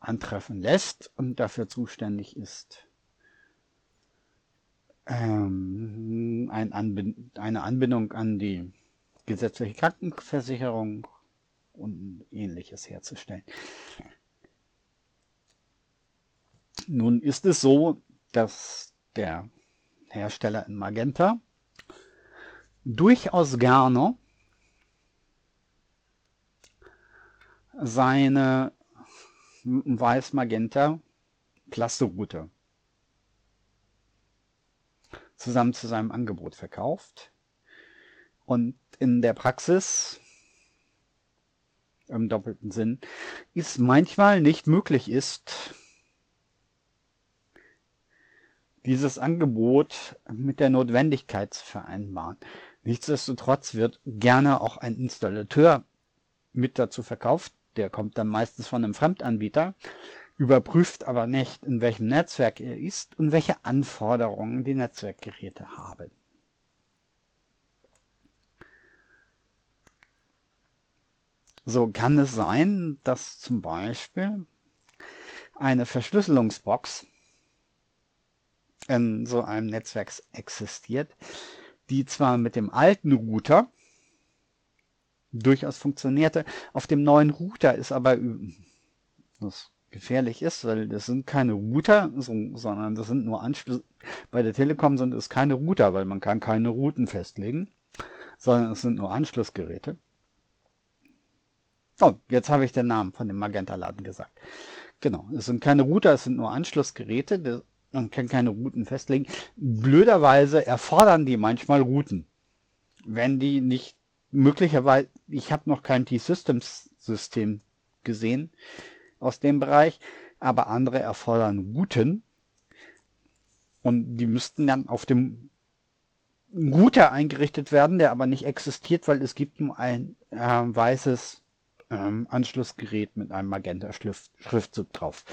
Speaker 1: antreffen lässt und dafür zuständig ist, ähm, ein Anbind eine Anbindung an die gesetzliche Krankenversicherung und ähnliches herzustellen. Nun ist es so, dass der Hersteller in Magenta durchaus gerne seine Weiß-Magenta Clusterrouter zusammen zu seinem Angebot verkauft. Und in der Praxis, im doppelten Sinn, ist manchmal nicht möglich ist, dieses Angebot mit der Notwendigkeit zu vereinbaren. Nichtsdestotrotz wird gerne auch ein Installateur mit dazu verkauft. Der kommt dann meistens von einem Fremdanbieter, überprüft aber nicht, in welchem Netzwerk er ist und welche Anforderungen die Netzwerkgeräte haben. So kann es sein, dass zum Beispiel eine Verschlüsselungsbox in so einem Netzwerk existiert, die zwar mit dem alten Router durchaus funktionierte, auf dem neuen Router ist aber das gefährlich ist, weil das sind keine Router, so, sondern das sind nur Anschlüsse. Bei der Telekom sind es keine Router, weil man kann keine Routen festlegen, sondern es sind nur Anschlussgeräte. Oh, jetzt habe ich den Namen von dem Magenta-Laden gesagt. Genau, es sind keine Router, es sind nur Anschlussgeräte. Man kann keine Routen festlegen. Blöderweise erfordern die manchmal Routen. Wenn die nicht möglicherweise, ich habe noch kein T-Systems-System gesehen, aus dem Bereich, aber andere erfordern guten. Und die müssten dann auf dem Router eingerichtet werden, der aber nicht existiert, weil es gibt nur ein äh, weißes ähm, Anschlussgerät mit einem Magenta-Schriftzug drauf.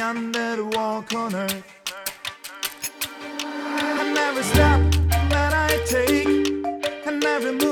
Speaker 3: under the walk on earth. and every step that I take, and every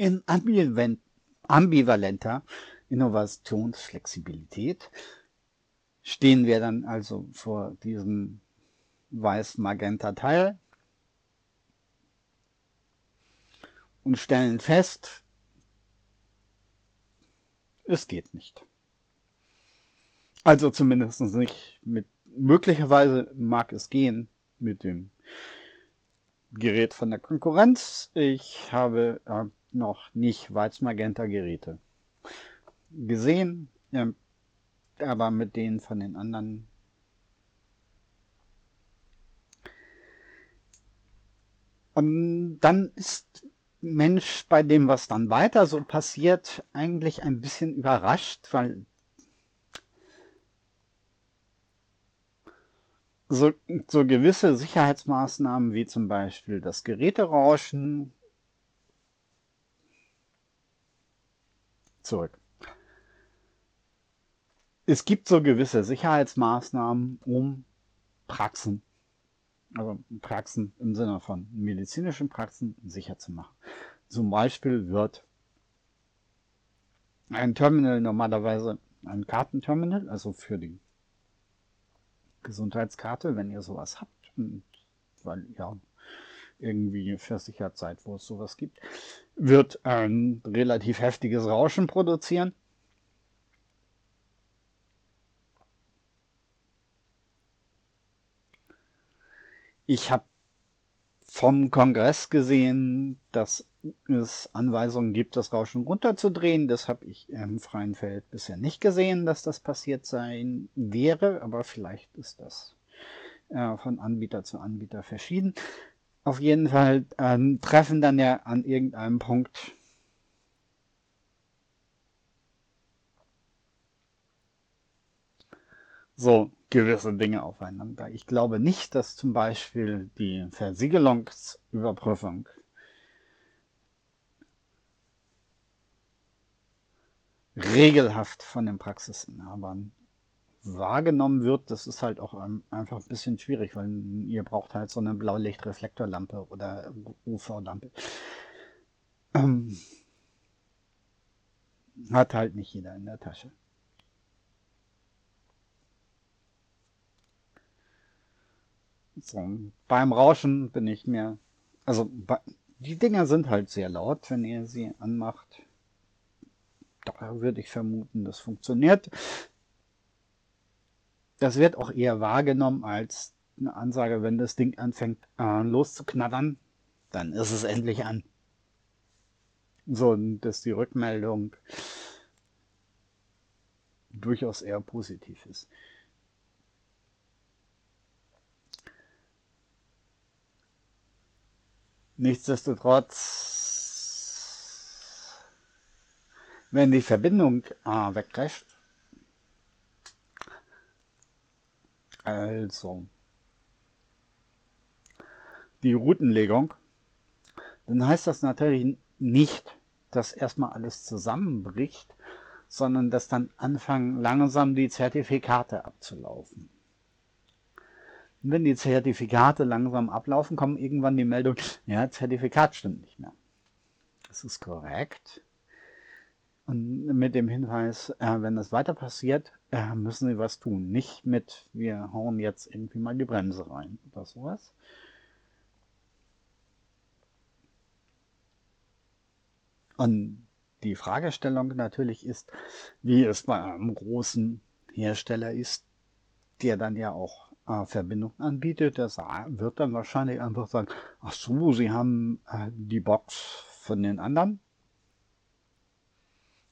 Speaker 3: in
Speaker 1: ambivalenter Innovationsflexibilität stehen wir dann also vor diesem weiß-magenta Teil und stellen fest, es geht nicht. Also zumindest nicht mit, möglicherweise mag es gehen mit dem Gerät von der Konkurrenz. Ich habe äh, noch nicht Weizmagenta-Geräte gesehen, ähm, aber mit denen von den anderen. Und dann ist Mensch bei dem, was dann weiter so passiert, eigentlich ein bisschen überrascht, weil so, so gewisse Sicherheitsmaßnahmen wie zum Beispiel das Geräterauschen zurück. Es gibt so gewisse Sicherheitsmaßnahmen, um Praxen, also Praxen im Sinne von medizinischen Praxen sicher zu machen. Zum Beispiel wird ein Terminal normalerweise ein Kartenterminal, also für die Gesundheitskarte, wenn ihr sowas habt, und weil ja irgendwie versichert seid, wo es sowas gibt, wird ein relativ heftiges Rauschen produzieren. Ich habe vom Kongress gesehen, dass es Anweisungen gibt, das Rauschen runterzudrehen. Das habe ich im freien Feld bisher nicht gesehen, dass das passiert sein wäre, aber vielleicht ist das äh, von Anbieter zu Anbieter verschieden. Auf jeden Fall ähm, treffen dann ja an irgendeinem Punkt so gewisse Dinge aufeinander. Ich glaube nicht, dass zum Beispiel die Versiegelungsüberprüfung regelhaft von den Praxisinhabern wahrgenommen wird. Das ist halt auch ähm, einfach ein bisschen schwierig, weil ihr braucht halt so eine Blaulichtreflektorlampe oder UV-Lampe. Ähm, hat halt nicht jeder in der Tasche. So, beim Rauschen bin ich mir, also die Dinger sind halt sehr laut, wenn ihr sie anmacht. Da würde ich vermuten, das funktioniert. Das wird auch eher wahrgenommen als eine Ansage, wenn das Ding anfängt äh, loszuknattern, dann ist es endlich an. So, dass die Rückmeldung durchaus eher positiv ist. Nichtsdestotrotz, wenn die Verbindung äh, wegcrasht, also die Routenlegung, dann heißt das natürlich nicht, dass erstmal alles zusammenbricht, sondern dass dann anfangen langsam die Zertifikate abzulaufen. Und wenn die Zertifikate langsam ablaufen, kommen irgendwann die Meldung, ja, Zertifikat stimmt nicht mehr. Das ist korrekt. Und mit dem Hinweis, äh, wenn das weiter passiert, äh, müssen Sie was tun. Nicht mit, wir hauen jetzt irgendwie mal die Bremse rein oder sowas. Und die Fragestellung natürlich ist, wie es bei einem großen Hersteller ist, der dann ja auch äh, Verbindung anbietet, der wird dann wahrscheinlich einfach sagen, ach so, Sie haben äh, die Box von den anderen.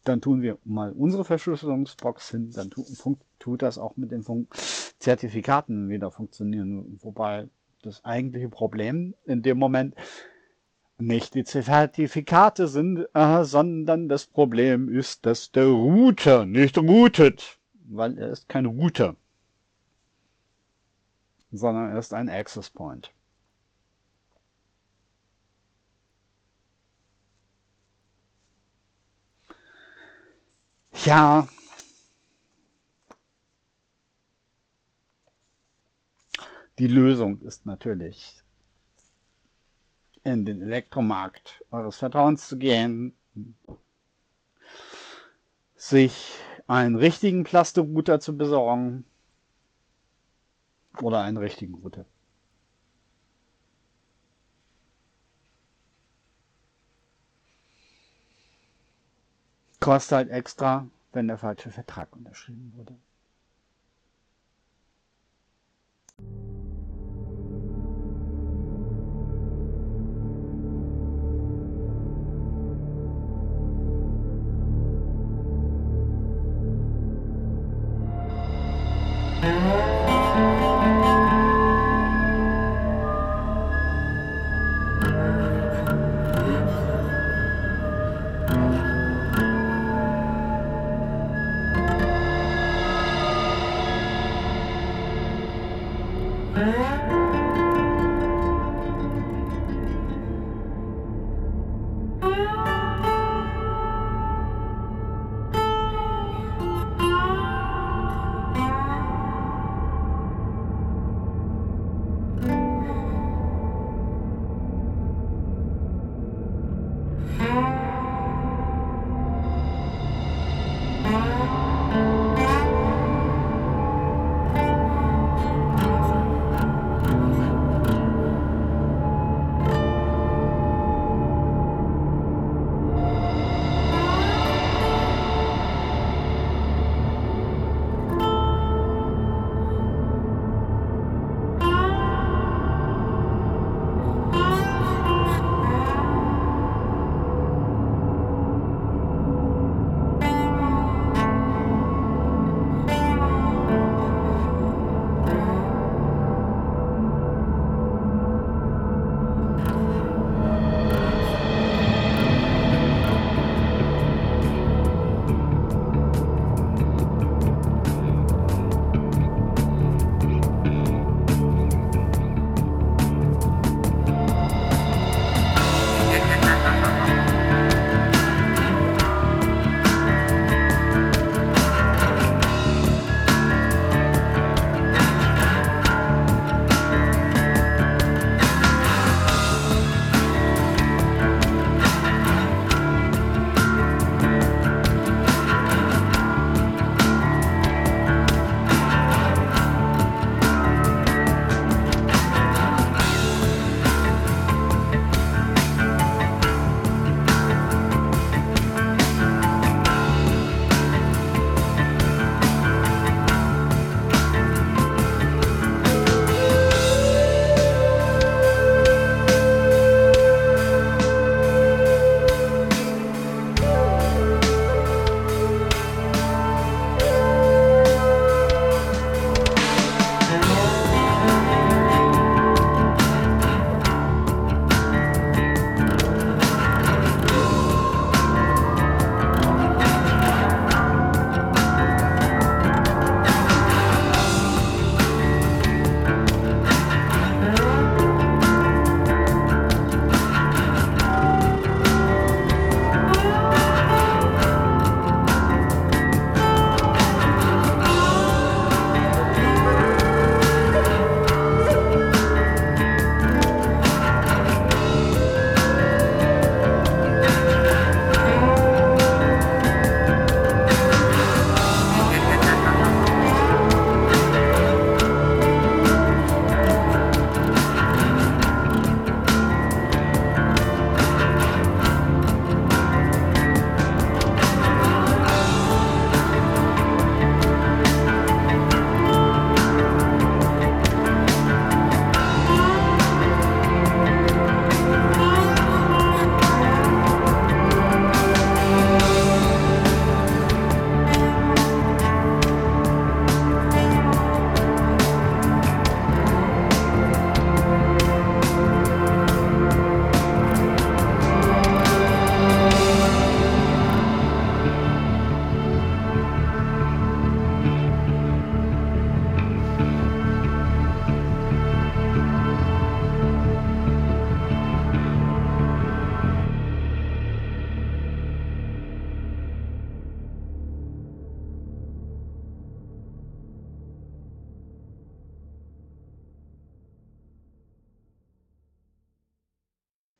Speaker 1: Dann tun wir mal unsere Verschlüsselungsbox hin, dann tu, tut das auch mit den Fun Zertifikaten wieder funktionieren. Wobei das eigentliche Problem in dem Moment nicht die Zertifikate sind, äh, sondern das Problem ist, dass der Router nicht routet, weil er ist kein Router sondern er ist ein Access Point. Ja, die Lösung ist natürlich in den Elektromarkt eures Vertrauens zu gehen, sich einen richtigen Plasterrouter zu besorgen, oder einen richtigen Router. Kostet halt extra, wenn der falsche Vertrag unterschrieben wurde.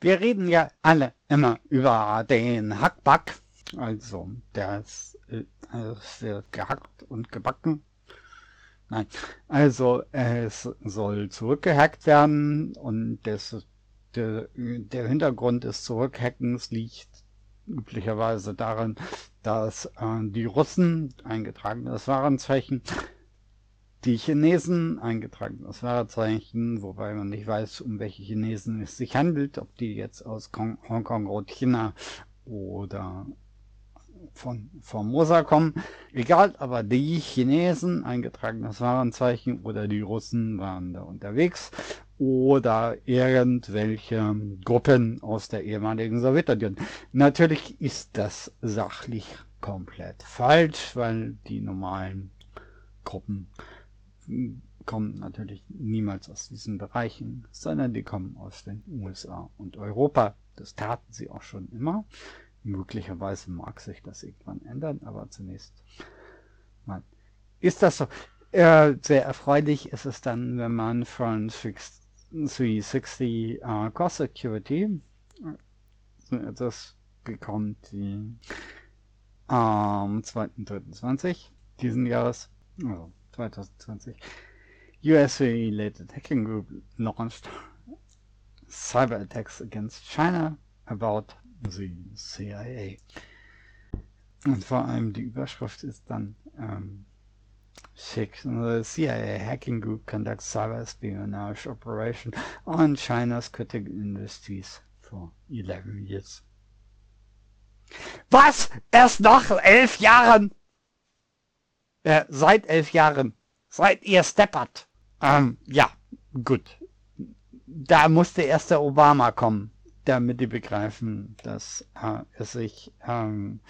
Speaker 1: Wir reden ja alle immer über den Hackback. Also, der ist, äh, es wird gehackt und gebacken. Nein, also es soll zurückgehackt werden und das, der, der Hintergrund des Zurückhackens liegt üblicherweise darin, dass äh, die Russen eingetragenes Warenzeichen, die Chinesen eingetragenes Warenzeichen, wobei man nicht weiß, um welche Chinesen es sich handelt, ob die jetzt aus Kong Hongkong oder China oder von Formosa kommen. Egal, aber die Chinesen, eingetragenes Warenzeichen, oder die Russen waren da unterwegs oder irgendwelche Gruppen aus der ehemaligen Sowjetunion. Natürlich ist das sachlich komplett falsch, weil die normalen Gruppen kommen natürlich niemals aus diesen Bereichen, sondern die kommen aus den USA und Europa. Das taten sie auch schon immer. Möglicherweise mag sich das irgendwann ändern, aber zunächst mal ist das so. Äh, sehr erfreulich ist es dann, wenn man von 360 uh, Core Security so etwas bekommt wie am 2.3.20 diesen Jahres, also 2020, US-related hacking group launched cyber attacks against China about the CIA. Und vor allem die Überschrift ist dann ähm, schick. The CIA hacking group conducts cyber espionage operation on China's critical industries for 11 years. Was? Erst nach elf Jahren? Äh, seit elf Jahren. Seit ihr steppert. Ähm, ja, gut. Da musste erst der Obama kommen damit die begreifen, dass äh, es sich ähm,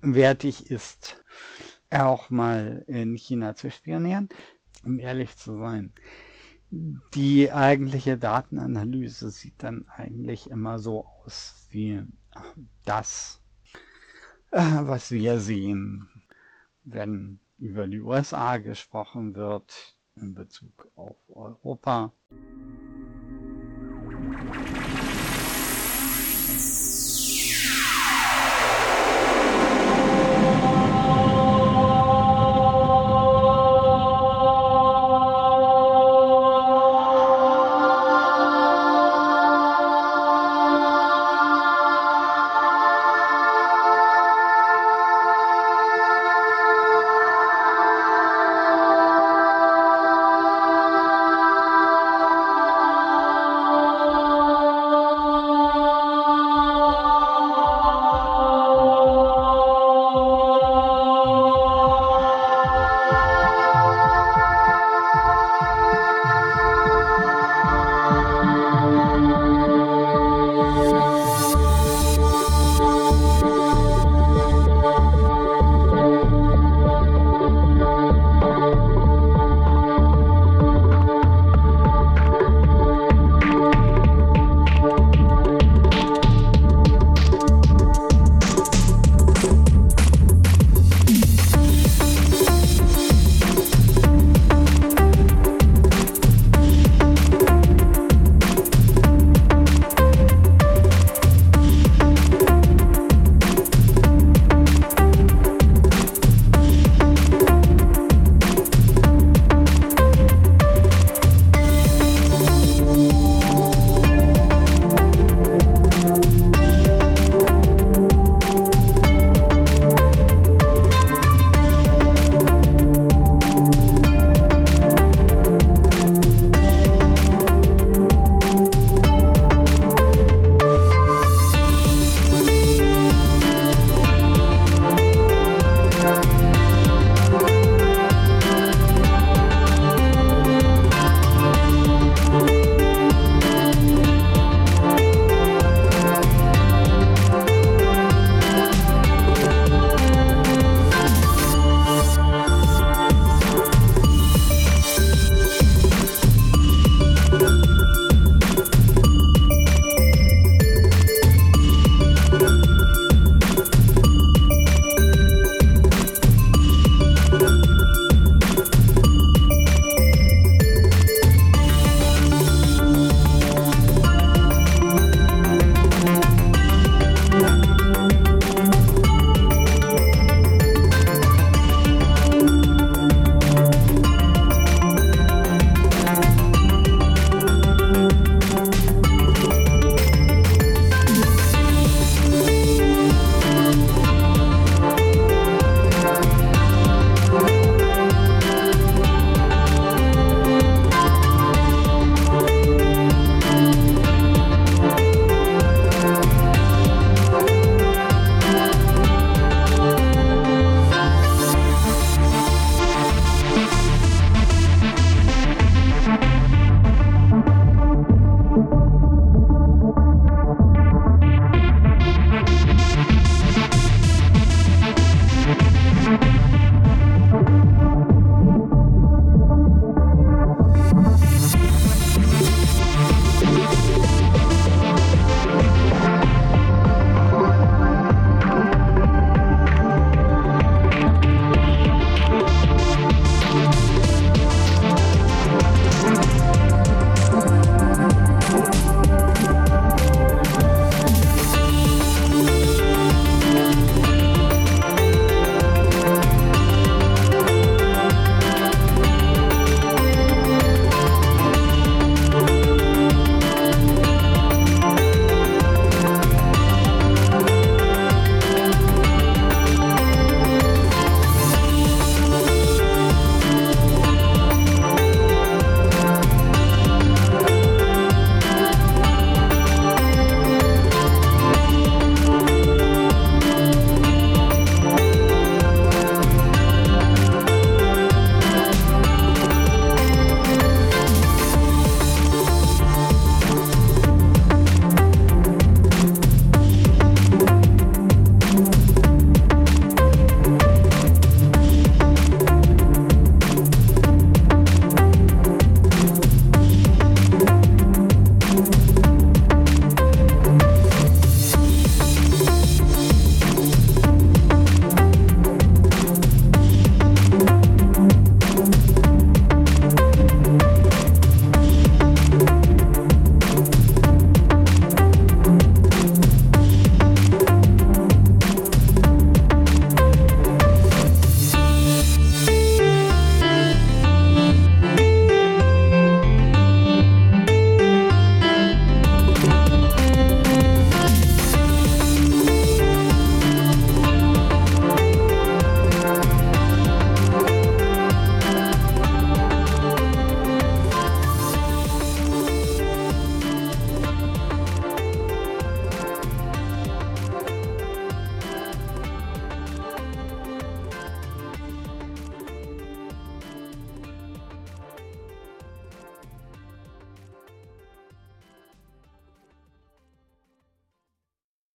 Speaker 1: wertig ist, auch mal in China zu spionieren, um ehrlich zu sein. Die eigentliche Datenanalyse sieht dann eigentlich immer so aus wie das, äh, was wir sehen, wenn über die USA gesprochen wird in Bezug auf Europa.